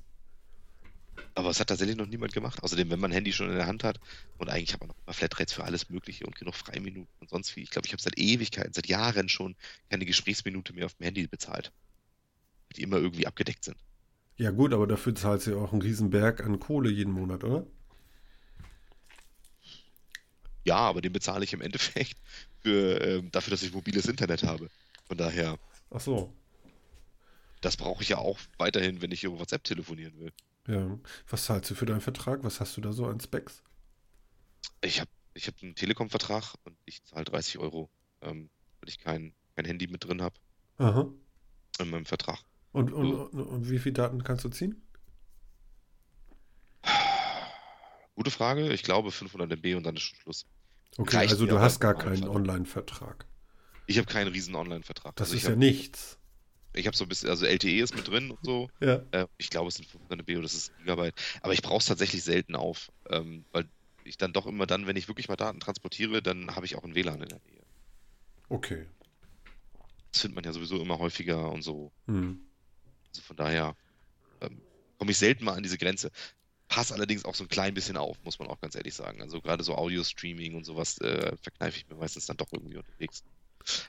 aber es hat tatsächlich noch niemand gemacht. Außerdem, wenn man ein Handy schon in der Hand hat und eigentlich hat man noch immer Flatrates für alles Mögliche und genug Freiminuten und sonst wie. Ich glaube, ich habe seit Ewigkeiten, seit Jahren schon keine Gesprächsminute mehr auf dem Handy bezahlt. Die immer irgendwie abgedeckt sind. Ja, gut, aber dafür zahlst du ja auch einen Riesenberg an Kohle jeden Monat, oder? Ja, aber den bezahle ich im Endeffekt für, ähm, dafür, dass ich mobiles Internet habe. Von daher, Ach so. das brauche ich ja auch weiterhin, wenn ich über WhatsApp telefonieren will. Ja. Was zahlst du für deinen Vertrag? Was hast du da so an Specs? Ich habe ich hab einen Telekom-Vertrag und ich zahle 30 Euro, ähm, weil ich kein, kein Handy mit drin habe Aha. in meinem Vertrag. Und, und, und, und wie viele Daten kannst du ziehen? Gute Frage. Ich glaube 500 MB und dann ist schon Schluss. Okay, Reicht also du hast gar keinen. Online-Vertrag. Ich habe keinen riesen Online-Vertrag. Das Also ist ja nichts. Ich hab so ein bisschen, also LTE ist mit drin und so. [LAUGHS] Ja. Äh, ich glaube, es sind 500 MB oder das ist ein Gigabyte. Aber ich brauche es tatsächlich selten auf, ähm, weil ich dann doch immer dann, wenn ich wirklich mal Daten transportiere, dann habe ich auch ein WLAN in der Nähe. Okay. Das findet man ja sowieso immer häufiger und so. Hm. Also von daher ähm, komme ich selten mal an diese Grenze. Pass allerdings auch so ein klein bisschen auf, muss man auch ganz ehrlich sagen. Also gerade so Audio-Streaming und sowas äh, verkneife ich mir meistens dann doch irgendwie unterwegs.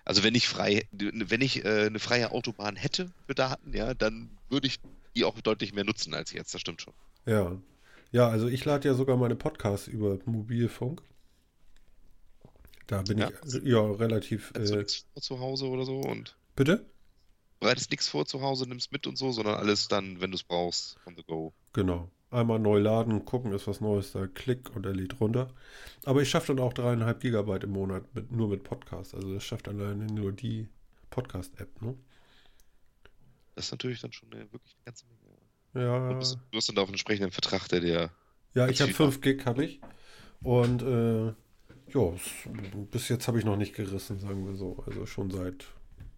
Also wenn ich frei, wenn ich äh, eine freie Autobahn hätte für Daten, ja, dann würde ich die auch deutlich mehr nutzen als jetzt, das stimmt schon. Ja. Ja, also ich lade ja sogar meine Podcasts über Mobilfunk. Da bin Ja. ich ja relativ. Du Äh, nichts vor zu Hause oder so und bitte? bereitest nichts vor zu Hause, nimmst mit und so, sondern alles dann, wenn du es brauchst, on the go. Genau. Einmal neu laden, gucken, ist was Neues da, klick und er lädt runter. Aber ich schaffe dann auch dreieinhalb Gigabyte im Monat mit, nur mit Podcast. Also das schafft alleine nur die Podcast-App, ne? Das ist natürlich dann schon eine, wirklich eine ganze Menge. Du Ja, bist, du hast dann da auch einen entsprechenden Vertrag, der dir ja, ich habe viel 5 Gig, habe ich. Und äh, ja, bis jetzt habe ich noch nicht gerissen, sagen wir so. Also schon seit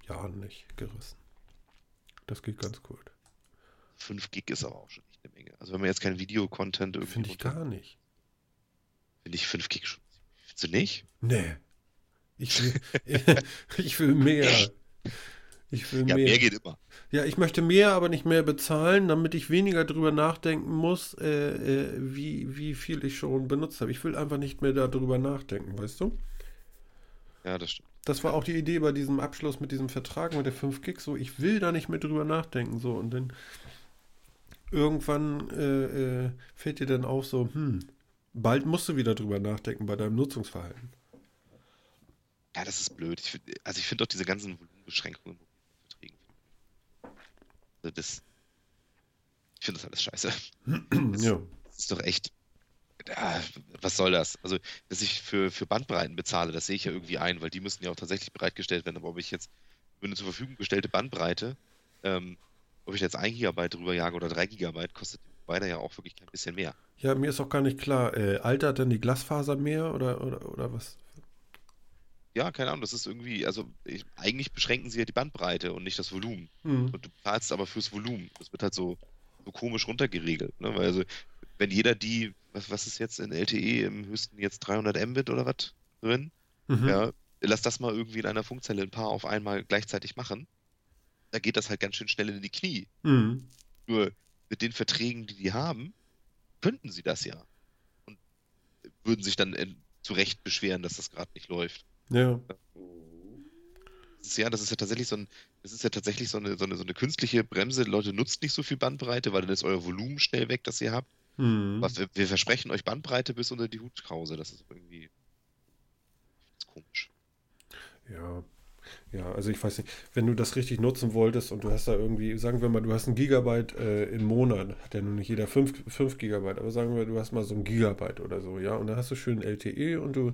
Jahren nicht gerissen. Das geht ganz gut. 5 Gig ist aber auch schon eine Menge. Also wenn man jetzt kein Videocontent irgendwie Finde ich gar nicht. finde ich 5 Gig schon. Findest du nicht? Nee. Ich will, [LAUGHS] ich will mehr. Ich will Ja, mehr. mehr geht immer. Ja, ich möchte mehr, aber nicht mehr bezahlen, damit ich weniger drüber nachdenken muss, äh, äh, wie, wie viel ich schon benutzt habe. Ich will einfach nicht mehr darüber nachdenken, weißt du? Ja, das stimmt. Das war auch die Idee bei diesem Abschluss mit diesem Vertrag mit der 5 Gig. So, ich will da nicht mehr drüber nachdenken. So, und dann irgendwann äh, äh, fällt dir dann auf, so, hm, bald musst du wieder drüber nachdenken bei deinem Nutzungsverhalten. Ja, das ist blöd. Ich find, also ich finde doch diese ganzen Volumenbeschränkungen in Verträgen. Also das, ich finde das alles scheiße. ja. Das ist doch echt. Ja, was soll das? Also, dass ich für, für Bandbreiten bezahle, das sehe ich ja irgendwie ein, weil die müssen ja auch tatsächlich bereitgestellt werden. Aber ob ich jetzt für eine zur Verfügung gestellte Bandbreite, ähm, ob ich jetzt 1 Gigabyte drüber jage oder 3 Gigabyte, kostet beide ja auch wirklich kein bisschen mehr. Ja, mir ist auch gar nicht klar, äh, altert denn die Glasfaser mehr oder, oder, oder was? Ja, keine Ahnung, das ist irgendwie, also ich, eigentlich beschränken sie ja die Bandbreite und nicht das Volumen. Hm. Und du bezahlst aber fürs Volumen. Das wird halt so, so komisch runtergeregelt. Ne? Weil also, wenn jeder die, was, was ist jetzt in LTE im höchsten jetzt 300 Mbit oder was drin? Mhm. Ja, lass das mal irgendwie in einer Funkzelle ein paar auf einmal gleichzeitig machen. Da geht das halt ganz schön schnell in die Knie. Mhm. Nur mit den Verträgen, die die haben, könnten sie das ja. Und würden sich dann in, zu Recht beschweren, dass das gerade nicht läuft. Ja. Das ist ja, das ist ja tatsächlich so ein, das ist ja tatsächlich so eine, so eine, so eine künstliche Bremse. Leute, nutzt nicht so viel Bandbreite, weil dann ist euer Volumen schnell weg, das ihr habt. Mhm. Aber wir, wir versprechen euch Bandbreite bis unter die Hutkrause. Das ist irgendwie das ist komisch. Ja. Ja, also ich weiß nicht, wenn du das richtig nutzen wolltest und du hast da irgendwie, sagen wir mal, du hast ein Gigabyte äh, im Monat, hat ja nun nicht jeder 5, 5 Gigabyte, aber sagen wir, du hast mal so ein Gigabyte oder so, ja, und dann hast du schön LTE und du,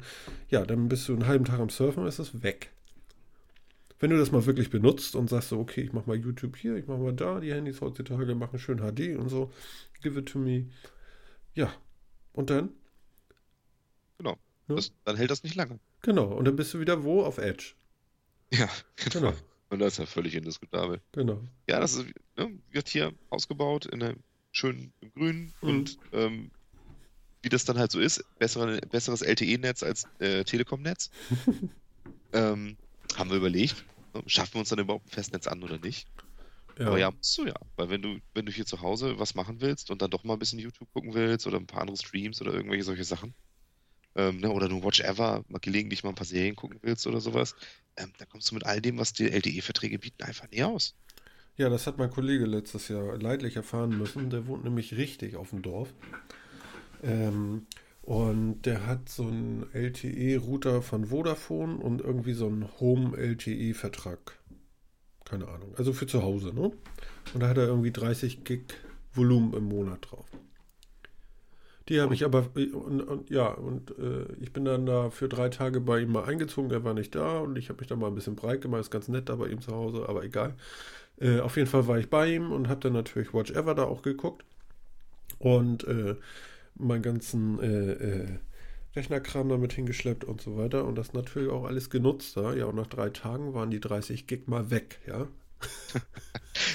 ja, dann bist du einen halben Tag am Surfen ist es weg. Wenn du das mal wirklich benutzt und sagst so, okay, ich mach mal YouTube hier, ich mach mal da, die Handys heutzutage machen schön HD und so, give it to me. Ja, und dann? Genau. Ja. Das, dann hält das nicht lange. Genau, und dann bist du wieder wo? Auf Edge. Ja, genau. Genau, Und das ist ja völlig indiskutabel. genau. Ja, das ist, ne, wird hier ausgebaut in einem schönen im Grün Mhm. und ähm, wie das dann halt so ist, bessere, besseres LTE-Netz als äh, Telekom-Netz. [LAUGHS] ähm, haben wir überlegt, ne, schaffen wir uns dann überhaupt ein Festnetz an oder nicht? Ja. Aber ja, musst du ja. Weil wenn du, wenn du hier zu Hause was machen willst und dann doch mal ein bisschen YouTube gucken willst oder ein paar andere Streams oder irgendwelche solche Sachen, ähm, ne, oder du Watch Ever mal gelegentlich mal ein paar Serien gucken willst oder sowas, ähm, dann kommst du mit all dem, was die LTE-Verträge bieten, einfach nie aus. Ja, das hat mein Kollege letztes Jahr leidlich erfahren müssen. Der wohnt nämlich richtig auf dem Dorf. Ähm, und der hat so einen LTE-Router von Vodafone und irgendwie so einen Home-LTE-Vertrag. Keine Ahnung. Also für zu Hause, ne? Und da hat er irgendwie 30 Gig Volumen im Monat drauf. Die habe ich aber, und, und, ja, und äh, ich bin dann da für drei Tage bei ihm mal eingezogen, der war nicht da und ich habe mich da mal ein bisschen breit gemacht, ist ganz nett da bei ihm zu Hause, aber egal. Äh, auf jeden Fall war ich bei ihm und habe dann natürlich Watch Ever da auch geguckt und äh, meinen ganzen äh, äh, Rechnerkram damit hingeschleppt und so weiter und das natürlich auch alles genutzt da. Ja, und nach drei Tagen waren die 30 Gig mal weg, ja. [LAUGHS]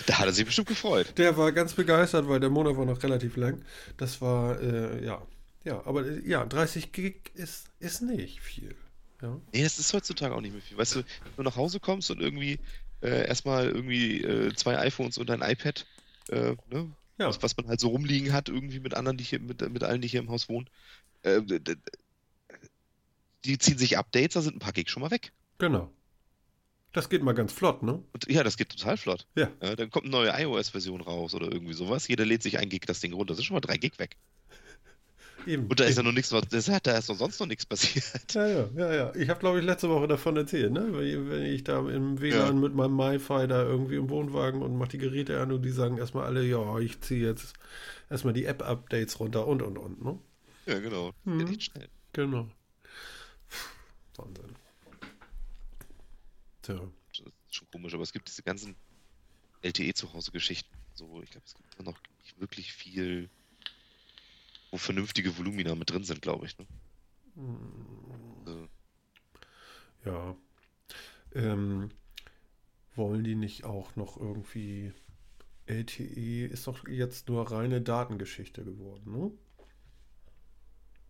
Da hat er sich bestimmt gefreut. Der war ganz begeistert, weil der Monat war noch relativ lang. Das war, äh, ja, ja, aber äh, ja, 30 Gig ist, ist nicht viel. Ja, Nee, das ist heutzutage auch nicht mehr viel. Weißt du, wenn du nach Hause kommst und irgendwie äh, erstmal irgendwie äh, zwei iPhones und ein iPad, äh, ne? Ja. Was, was man halt so rumliegen hat, irgendwie mit anderen, die hier, mit, mit allen, die hier im Haus wohnen. Äh, die ziehen sich Updates, da sind ein paar Gig schon mal weg. genau. Das geht mal ganz flott, ne? Ja, das geht total flott. Ja. Ja, dann kommt eine neue iOS-Version raus oder irgendwie sowas. Jeder lädt sich ein Gig das Ding runter. Das sind schon mal drei Gig weg. Eben. Und da ist ja noch nichts, das hat, da ist doch sonst noch nichts passiert. Ja, ja, ja, ja. Ich habe, glaube ich, letzte Woche davon erzählt, ne? Wenn wenn ich da im WLAN mit meinem MiFi da irgendwie im Wohnwagen und mache die Geräte an und die sagen erstmal alle, ja, ich ziehe jetzt erstmal die App-Updates runter und und und, ne? Ja, genau. Mhm. Echt schnell. Genau. Wahnsinn. Tja. Das ist schon komisch, aber es gibt diese ganzen LTE zu Hause Geschichten. So, ich glaube, es gibt immer noch nicht wirklich viel, wo vernünftige Volumina mit drin sind, glaube ich. Ne? Also, Ja. Ähm, wollen die nicht auch noch irgendwie. LTE ist doch jetzt nur reine Datengeschichte geworden, ne?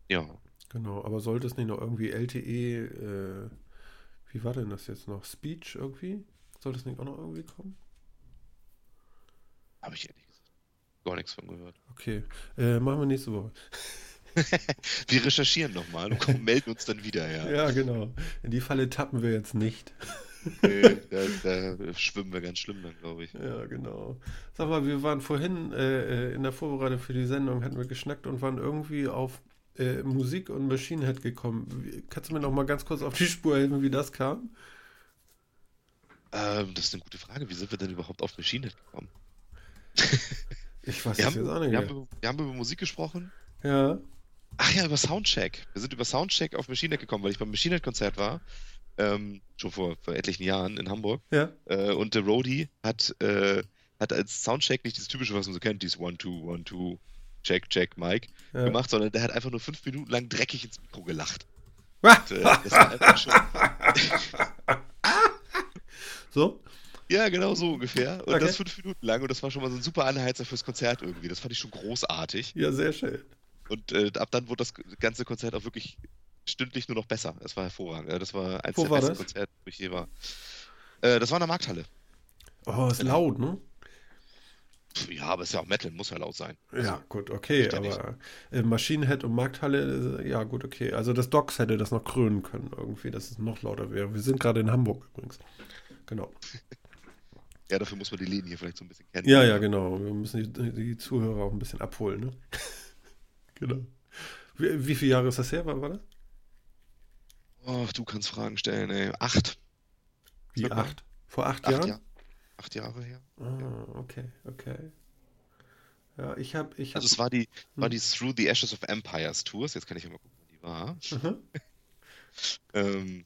ja, Genau, aber sollte es nicht noch irgendwie LTE, äh, wie war denn das jetzt noch? Speech irgendwie? Soll das nicht auch noch irgendwie kommen? Habe ich ehrlich gesagt gar nichts von gehört. Okay, äh, machen wir nächste Woche. [LAUGHS] wir recherchieren nochmal und kommen, melden uns dann wieder, ja. Ja, genau. In die Falle tappen wir jetzt nicht. [LAUGHS] nee, da, da, schwimmen wir ganz schlimm dann, glaube ich. Ja, genau. Sag mal, wir waren vorhin äh, äh, in der Vorbereitung für die Sendung, hatten wir geschnackt und waren irgendwie auf äh, Musik und Machine Head gekommen. Kannst du mir noch mal ganz kurz auf die Spur helfen, wie das kam? Ähm, das ist eine gute Frage. Wie sind wir denn überhaupt auf Machine Head gekommen? [LAUGHS] ich weiß wir haben, jetzt auch nicht wir mehr. haben, wir haben über Musik gesprochen. Ja. Ach ja, über Soundcheck. Wir sind über Soundcheck auf Machine Head gekommen, weil ich beim Machine Head Konzert war. Ähm, schon vor, vor etlichen Jahren in Hamburg. Ja. Äh, und der Roadie hat, äh, hat als Soundcheck nicht das typische, was man so kennt, dieses One, Two, Check, Check, Mike ja. gemacht, sondern der hat einfach nur fünf Minuten lang dreckig ins Mikro gelacht. [LAUGHS] Und, äh, das war einfach schon. [LAUGHS] so? Ja, genau so ungefähr. Und Okay. das fünf Minuten lang und das war schon mal so ein super Anheizer fürs Konzert irgendwie. Das fand ich schon großartig. Ja, sehr schön. Und äh, ab dann wurde das ganze Konzert auch wirklich stündlich nur noch besser. Es war hervorragend. Das war eins Wo der war besten das? Konzerte, wo ich je war. Äh, das war in der Markthalle. Oh, ist laut, ne? Ja, aber es ist ja auch Metal, muss ja laut sein. Ja, gut, okay, aber äh, Maschinenhead und Markthalle, äh, ja gut, okay. Also das Docks hätte das noch krönen können irgendwie, dass es noch lauter wäre. Wir sind gerade in Hamburg übrigens. Genau. [LAUGHS] Ja, dafür muss man die Läden hier vielleicht so ein bisschen kennen. Ja, ja, genau. Wir müssen die, die Zuhörer auch ein bisschen abholen, ne? [LAUGHS] genau. Wie, wie viele Jahre ist das her? Wann war das? Oh, du kannst Fragen stellen, ey. Acht. Wie acht? Vor acht, Acht, Jahren? Jahr- acht Jahre her. Ah, okay, okay. Ja, ich habe, ich habe. Also es war die, war Hm. die Through the Ashes of Empires Tours. Jetzt kann ich mal gucken, wann die war. Mhm. [LAUGHS] Ähm,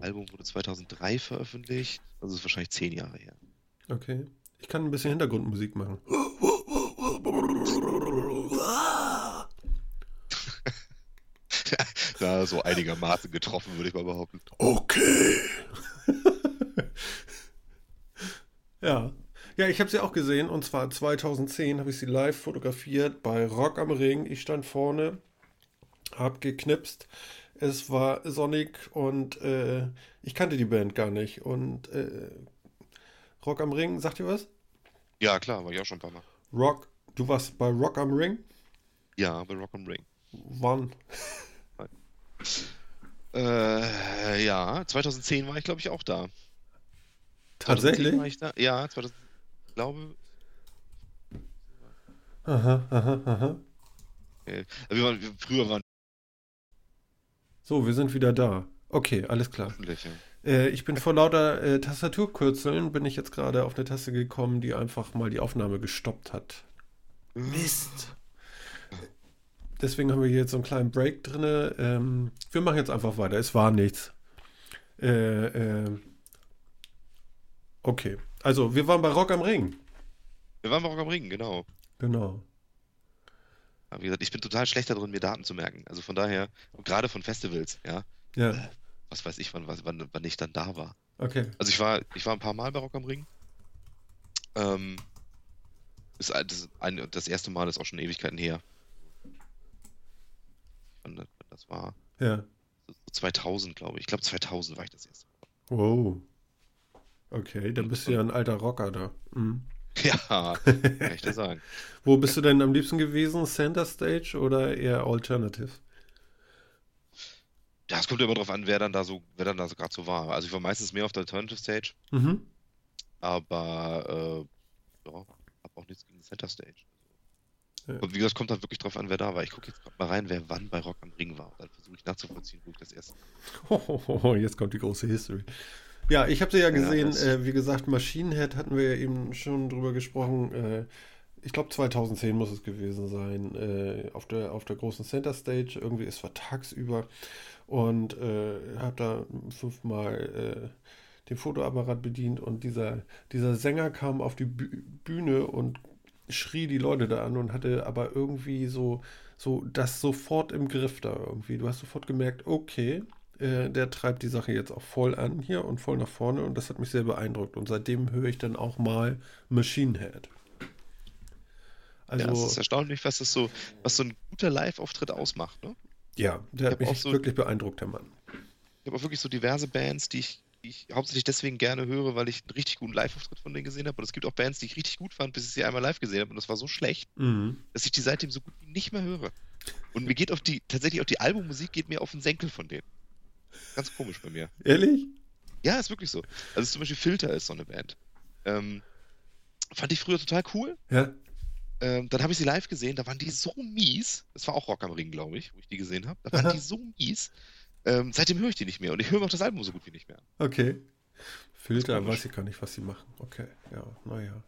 Album wurde 2003 veröffentlicht. Also ist wahrscheinlich zehn Jahre her. Okay. Ich kann ein bisschen Hintergrundmusik machen. [GASPS] Da so einigermaßen getroffen, würde ich mal behaupten. Okay. [LAUGHS] ja. Ja, ich habe sie auch gesehen und zwar 2010 habe ich sie live fotografiert bei Rock am Ring. Ich stand vorne, hab geknipst. Es war sonnig und äh, ich kannte die Band gar nicht. Und äh, Rock am Ring, sagt ihr was? Ja, klar, war ich auch schon ein paar Mal. Rock, du warst bei Rock am Ring? Ja, bei Rock am Ring. Wann? Äh, ja, 2010 war ich, glaube ich, auch da. 2010 Tatsächlich? War ich da? Ja, 2000, ich glaube, Aha, aha, aha. äh, wir waren, wir, früher waren So, wir sind wieder da. Okay, alles klar. Äh, ich bin vor lauter äh, Tastaturkürzeln, bin ich jetzt gerade auf eine Taste gekommen, die einfach mal die Aufnahme gestoppt hat. Mist. Deswegen haben wir hier jetzt so einen kleinen Break drin. Ähm, wir machen jetzt einfach weiter. Es war nichts. Äh, äh, okay. Also, wir waren bei Rock am Ring. Wir waren bei Rock am Ring, genau. Genau. Aber wie gesagt, ich bin total schlechter drin, mir Daten zu merken. Also von daher, gerade von Festivals, ja, Ja, was weiß ich, wann, wann, wann ich dann da war. okay. Also ich war, ich war ein paar Mal bei Rock am Ring. Ähm, das, ein, das erste Mal ist auch schon Ewigkeiten her. Wann das war Ja. so 2000, glaube ich. Ich glaube 2000 war ich das erste Mal. Wow. Okay, dann bist du ja ein alter Rocker da. Mhm. [LAUGHS] Ja, kann ich dir sagen. [LAUGHS] Wo bist du denn am liebsten gewesen? Center Stage oder eher Alternative? Ja, es kommt ja immer drauf an, wer dann da so, wer dann da so gerade so war. Also ich war meistens mehr auf der Alternative Stage, Mhm. aber äh, ja, hab auch nichts gegen Center Stage. Ja. Und wie gesagt, es kommt halt wirklich drauf an, wer da war. Ich gucke jetzt gerade mal rein, wer wann bei Rock am Ring war. Dann versuche ich nachzuvollziehen, wo ich das erste. Hohoho, jetzt kommt die große History. Ja, ich habe sie ja gesehen, das- äh, wie gesagt, Machine Head hatten wir ja eben schon drüber gesprochen. Äh, ich glaube 2010 muss es gewesen sein, äh, auf der, auf der großen Center Stage. Irgendwie, es war tagsüber und äh, habe da fünfmal äh, den Fotoapparat bedient und dieser, dieser Sänger kam auf die Bü- Bühne und schrie die Leute da an und hatte aber irgendwie so, so das sofort im Griff da irgendwie. Du hast sofort gemerkt, okay, äh, der treibt die Sache jetzt auch voll an hier und voll nach vorne und das hat mich sehr beeindruckt. Und seitdem höre ich dann auch mal Machine Head. ja, es ist Also, erstaunlich, was das so, was so ein guter Live-Auftritt ausmacht, ne? Ja, der hat mich so, wirklich beeindruckt, der Mann. ich habe auch wirklich so diverse Bands, die ich, die ich hauptsächlich deswegen gerne höre, weil ich einen richtig guten Live-Auftritt von denen gesehen habe. Und es gibt auch Bands, die ich richtig gut fand, bis ich sie einmal live gesehen habe. Und das war so schlecht, Mhm. dass ich die seitdem so gut wie nicht mehr höre. Und mir geht auf die, tatsächlich auch die Albummusik geht mir auf den Senkel von denen. Ganz komisch bei mir. Ehrlich? Ja, ist wirklich so. Also zum Beispiel Filter ist so eine Band. Ähm, fand ich früher total cool. Ja. Ähm, dann habe ich sie live gesehen, da waren die so mies. Das war auch Rock am Ring, glaube ich, wo ich die gesehen habe. Da waren die so mies. Ähm, seitdem höre ich die nicht mehr und ich höre auch das Album so gut wie nicht mehr. Okay. Filter, weiß ich gar nicht, was sie machen. Okay, ja, naja.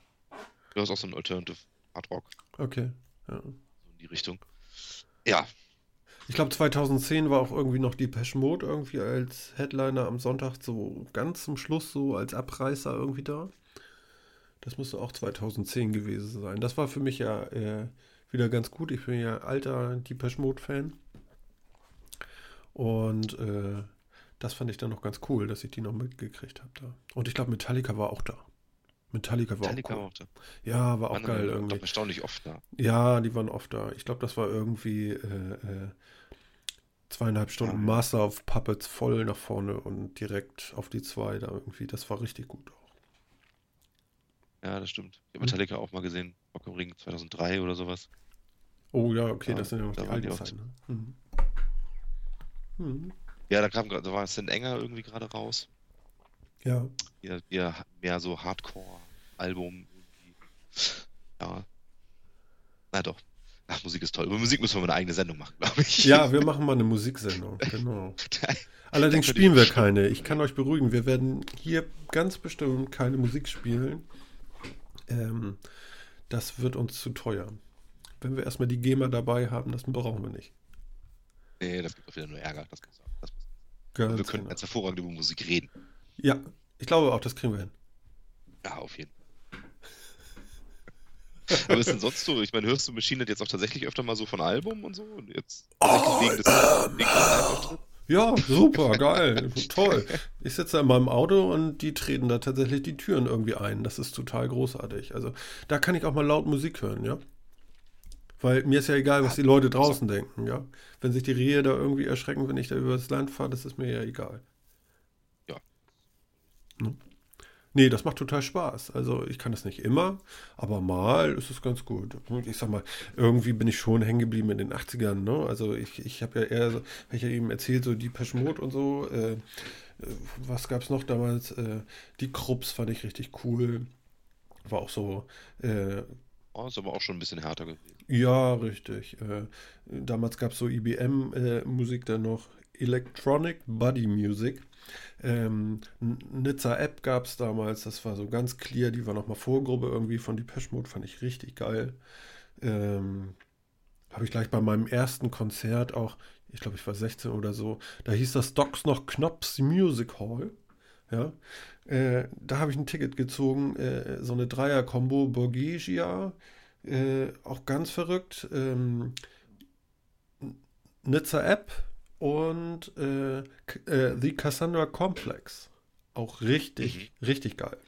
Das ist auch so ein Alternative Hard Rock, Okay. Ja. so in die Richtung. Ja, Ich glaube, 2010 war auch irgendwie noch die Mode irgendwie als Headliner am Sonntag so ganz zum Schluss so als Abreißer irgendwie da. Das müsste auch 2010 gewesen sein. Das war für mich ja äh, wieder ganz gut. Ich bin ja alter Depeche Mode-Fan. Und äh, das fand ich dann noch ganz cool, dass ich die noch mitgekriegt habe da. Und ich glaube, Metallica war auch da. Metallica war Metallica auch cool. auch da. Ja, war auch Waren geil irgendwie. erstaunlich oft da. Ja, die waren oft da. Ich glaube, das war irgendwie äh, äh, zweieinhalb Stunden Ja. Master of Puppets voll nach vorne und direkt auf die zwei da irgendwie. Das war richtig gut auch. Ja, das stimmt. Ich Hm. habe Metallica auch mal gesehen, Rock am Ring 2003 oder sowas. Oh ja, okay, Ja, das sind ja noch die alten. Zeiten. Ne? Mhm. Mhm. Ja, da kam da war St. Enger irgendwie gerade raus. Ja, Ihr, ihr mehr so Hardcore-Album. Ja. Na doch. Ach, Musik ist toll. Über Musik müssen wir mal eine eigene Sendung machen, glaube ich. ja, [LAUGHS] wir machen mal eine Musiksendung, genau. [LAUGHS] Allerdings spielen wir keine. Ich kann euch beruhigen, wir werden hier ganz bestimmt keine Musik spielen. Ähm, das wird uns zu teuer. Wenn wir erstmal die GEMA dabei haben, das brauchen wir nicht. Nee, das gibt auch wieder nur Ärger. Das muss, das muss. Wir können genau. ganz hervorragend über Musik reden. Ja, ich glaube auch, das kriegen wir hin. Ja, auf jeden Fall. Aber ist denn sonst so? Ich meine, hörst du Machine jetzt auch tatsächlich öfter mal so von Album und so? Und jetzt tatsächlich wegen des, wegen des Live-Auftritts? Ja, super, geil, toll. Ich sitze in meinem Auto und die treten da tatsächlich die Türen irgendwie ein. Das ist total großartig. Also da kann ich auch mal laut Musik hören, ja. Weil mir ist ja egal, was die Leute draußen denken, ja. Wenn sich die Rehe da irgendwie erschrecken, wenn ich da über das Land fahre, das ist mir ja egal. Ja. Ne? Nee, das macht total Spaß. Also ich kann das nicht immer, aber mal ist es ganz gut. Ich sag mal, irgendwie bin ich schon hängen geblieben in den 80ern, ne? Also ich, ich habe ja eher, so, hab ich ja eben erzählt, so die Mode und so. Äh, äh, was gab's noch damals? Äh, die Krupps fand ich richtig cool. War auch so, äh, Oh, ist aber auch schon ein bisschen härter gewesen. ja, richtig. Äh, damals gab es so IBM-Musik dann noch, Electronic Body Music. Ähm, Nizza App gab es damals, das war so ganz clear, die war nochmal Vorgruppe irgendwie von Depeche Mode, fand ich richtig geil. Ähm, Habe ich gleich bei meinem ersten Konzert auch, ich glaube, ich war 16 oder so, da hieß das Docs noch Knops Music Hall. Ja, äh, da habe ich ein Ticket gezogen, äh, so eine Dreier-Kombo, Borgesia, äh, auch ganz verrückt, ähm, Nizza App und äh, äh, The Cassandra Complex. Auch richtig, richtig geil.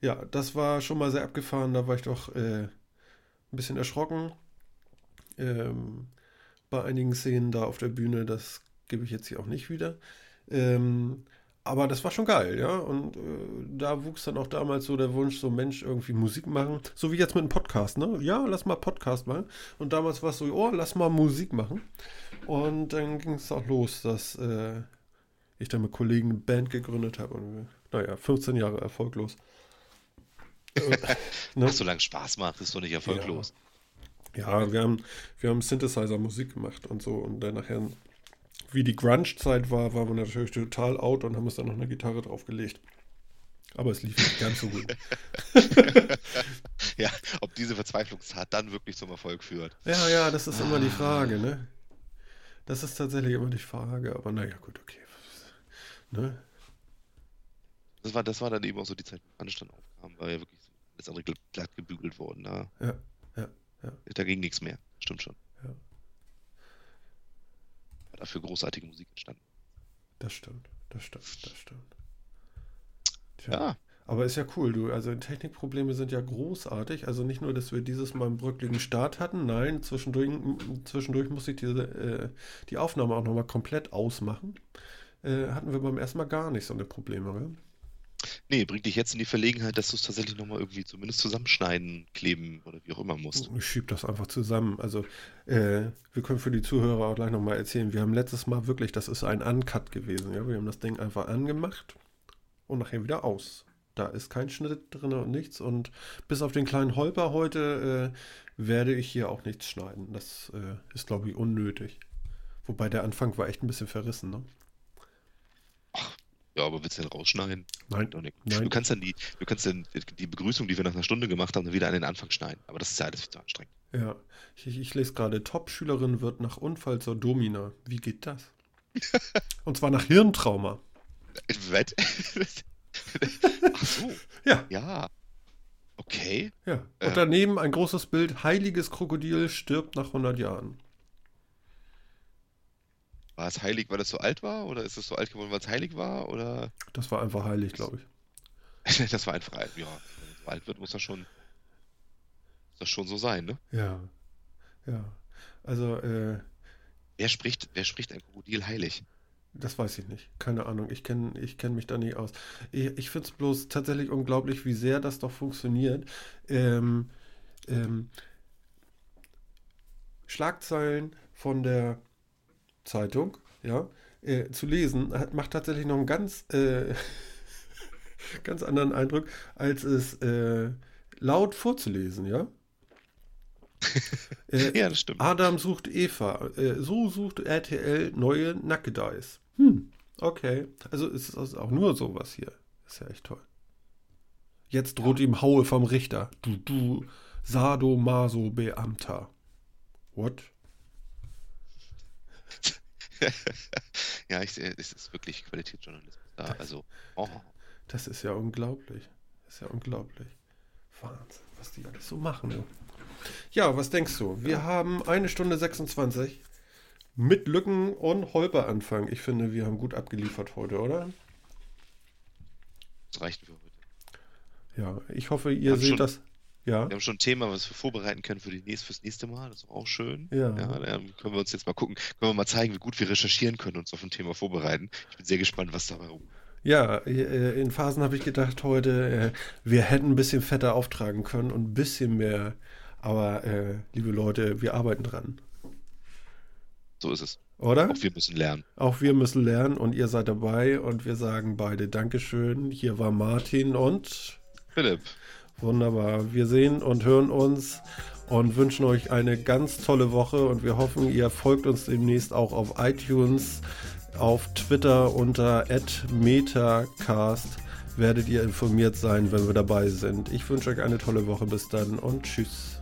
Ja, das war schon mal sehr abgefahren, da war ich doch äh, ein bisschen erschrocken. Ähm, bei einigen Szenen da auf der Bühne, das gebe ich jetzt hier auch nicht wieder. Ähm, aber das war schon geil, ja. Und äh, da wuchs dann auch damals so der Wunsch, so Mensch, irgendwie Musik machen. So wie jetzt mit einem Podcast, ne? Ja, lass mal Podcast machen. Und damals war es so, oh, lass mal Musik machen. Und dann ging es auch los, dass äh, ich dann mit Kollegen eine Band gegründet habe. Und naja, 15 Jahre erfolglos. [LAUGHS] Ne? Ach, solange Spaß macht, ist doch nicht erfolglos. Ja, wir haben, wir haben Synthesizer-Musik gemacht und so. Und dann nachher, wie die Grunge-Zeit war, waren wir natürlich total out und haben uns dann noch eine Gitarre draufgelegt. Aber es lief nicht ganz so gut. [LAUGHS] Ja, ob diese Verzweiflungstat dann wirklich zum Erfolg führt. Ja, ja, das ist immer die Frage, ne? Das ist tatsächlich immer die Frage. Aber naja, gut, okay. Ne? Das war, das war dann eben auch so die Zeit, wo Anstand aufkam, war ja wirklich alles andere gl- glatt gebügelt worden. Da, Ja, ja, ja. da ging nichts mehr. Stimmt schon. Ja. Dafür großartige Musik entstanden. Das stimmt, das stimmt, das stimmt. Tja. Ja, Aber ist ja cool, du. Also Technikprobleme sind ja großartig. Also nicht nur, dass wir dieses Mal einen bröckligen Start hatten, nein, zwischendurch, zwischendurch musste ich diese, äh, die Aufnahme auch nochmal komplett ausmachen. Äh, hatten wir beim ersten Mal gar nicht so eine Probleme, gell? Nee, bringt dich jetzt in die Verlegenheit, dass du es tatsächlich nochmal irgendwie zumindest zusammenschneiden, kleben oder wie auch immer musst. Ich schieb das einfach zusammen. Also, äh, wir können für die Zuhörer auch gleich nochmal erzählen. Wir haben letztes Mal wirklich, das ist ein Uncut gewesen. Ja? Wir haben das Ding einfach angemacht und nachher wieder aus. Da ist kein Schnitt drin und nichts. Und bis auf den kleinen Holper heute äh, werde ich hier auch nichts schneiden. Das äh, ist, glaube ich, unnötig. Wobei der Anfang war echt ein bisschen verrissen, ne? Ja, aber willst du den rausschneiden? Nein, Doch nicht. nein. Du kannst dann die, du kannst dann die Begrüßung, die wir nach einer Stunde gemacht haben, wieder an den Anfang schneiden. Aber das ist ja alles viel zu anstrengend. Ja, ich, ich lese gerade, Top-Schülerin wird nach Unfall zur Domina. Wie geht das? [LAUGHS] und zwar nach Hirntrauma. Was? [LAUGHS] Ach so. Ja, Ja. Okay. ja. Äh. Und daneben ein großes Bild, heiliges Krokodil stirbt nach 100 Jahren. War es heilig, weil es so alt war? Oder ist es so alt geworden, weil es heilig war? Oder Das war einfach heilig, glaube ich. [LAUGHS] das war einfach alt. Ja, wenn es so alt wird, muss das schon, muss das schon so sein, ne? Ja, ja. Also, äh, Wer spricht, wer spricht ein Krokodil heilig? Das weiß ich nicht. Keine Ahnung. Ich kenne ich kenn mich da nicht aus. Ich, ich finde es bloß tatsächlich unglaublich, wie sehr das doch funktioniert. Ähm, ähm, Schlagzeilen von der Zeitung, ja, äh, zu lesen, hat, macht tatsächlich noch einen ganz, äh, [LAUGHS] ganz anderen Eindruck, als es äh, laut vorzulesen, ja. Äh, [LAUGHS] Ja, das stimmt. Adam sucht Eva. Äh, so sucht RTL neue Nackedeis. Hm, okay. Also es ist auch nur sowas hier. Ist ja echt toll. Jetzt droht ihm Haue vom Richter. Du, du, Sadomaso-Beamter. What? [LAUGHS] Ja, ich, sehe, es ist wirklich Qualitätsjournalismus da. Also, oh, Das ist ja unglaublich. Das ist ja unglaublich. Wahnsinn, was die alles so machen. Du. Ja, was denkst du? Wir haben eine Stunde 26 mit Lücken und Holperanfang. Ich finde, wir haben gut abgeliefert heute, oder? das reicht für heute. Ja, ich hoffe, ihr seht das. Ja, Wir haben schon ein Thema, was wir vorbereiten können für die nächste, fürs nächste Mal. Das ist auch schön. Ja. dann können wir uns jetzt mal gucken, können wir mal zeigen, wie gut wir recherchieren können und uns auf ein Thema vorbereiten. Ich bin sehr gespannt, was dabei rum. ja, äh, in Phasen habe ich gedacht heute, äh, wir hätten ein bisschen fetter auftragen können und ein bisschen mehr. Aber, äh, liebe Leute, wir arbeiten dran. So ist es. Oder? Auch wir müssen lernen. Auch wir müssen lernen und ihr seid dabei und wir sagen beide Dankeschön. Hier war Martin und Philipp, wunderbar. Wir sehen und hören uns und wünschen euch eine ganz tolle Woche und wir hoffen, ihr folgt uns demnächst auch auf iTunes, auf Twitter unter @metacast werdet ihr informiert sein, wenn wir dabei sind. Ich wünsche euch eine tolle Woche. Bis dann und tschüss.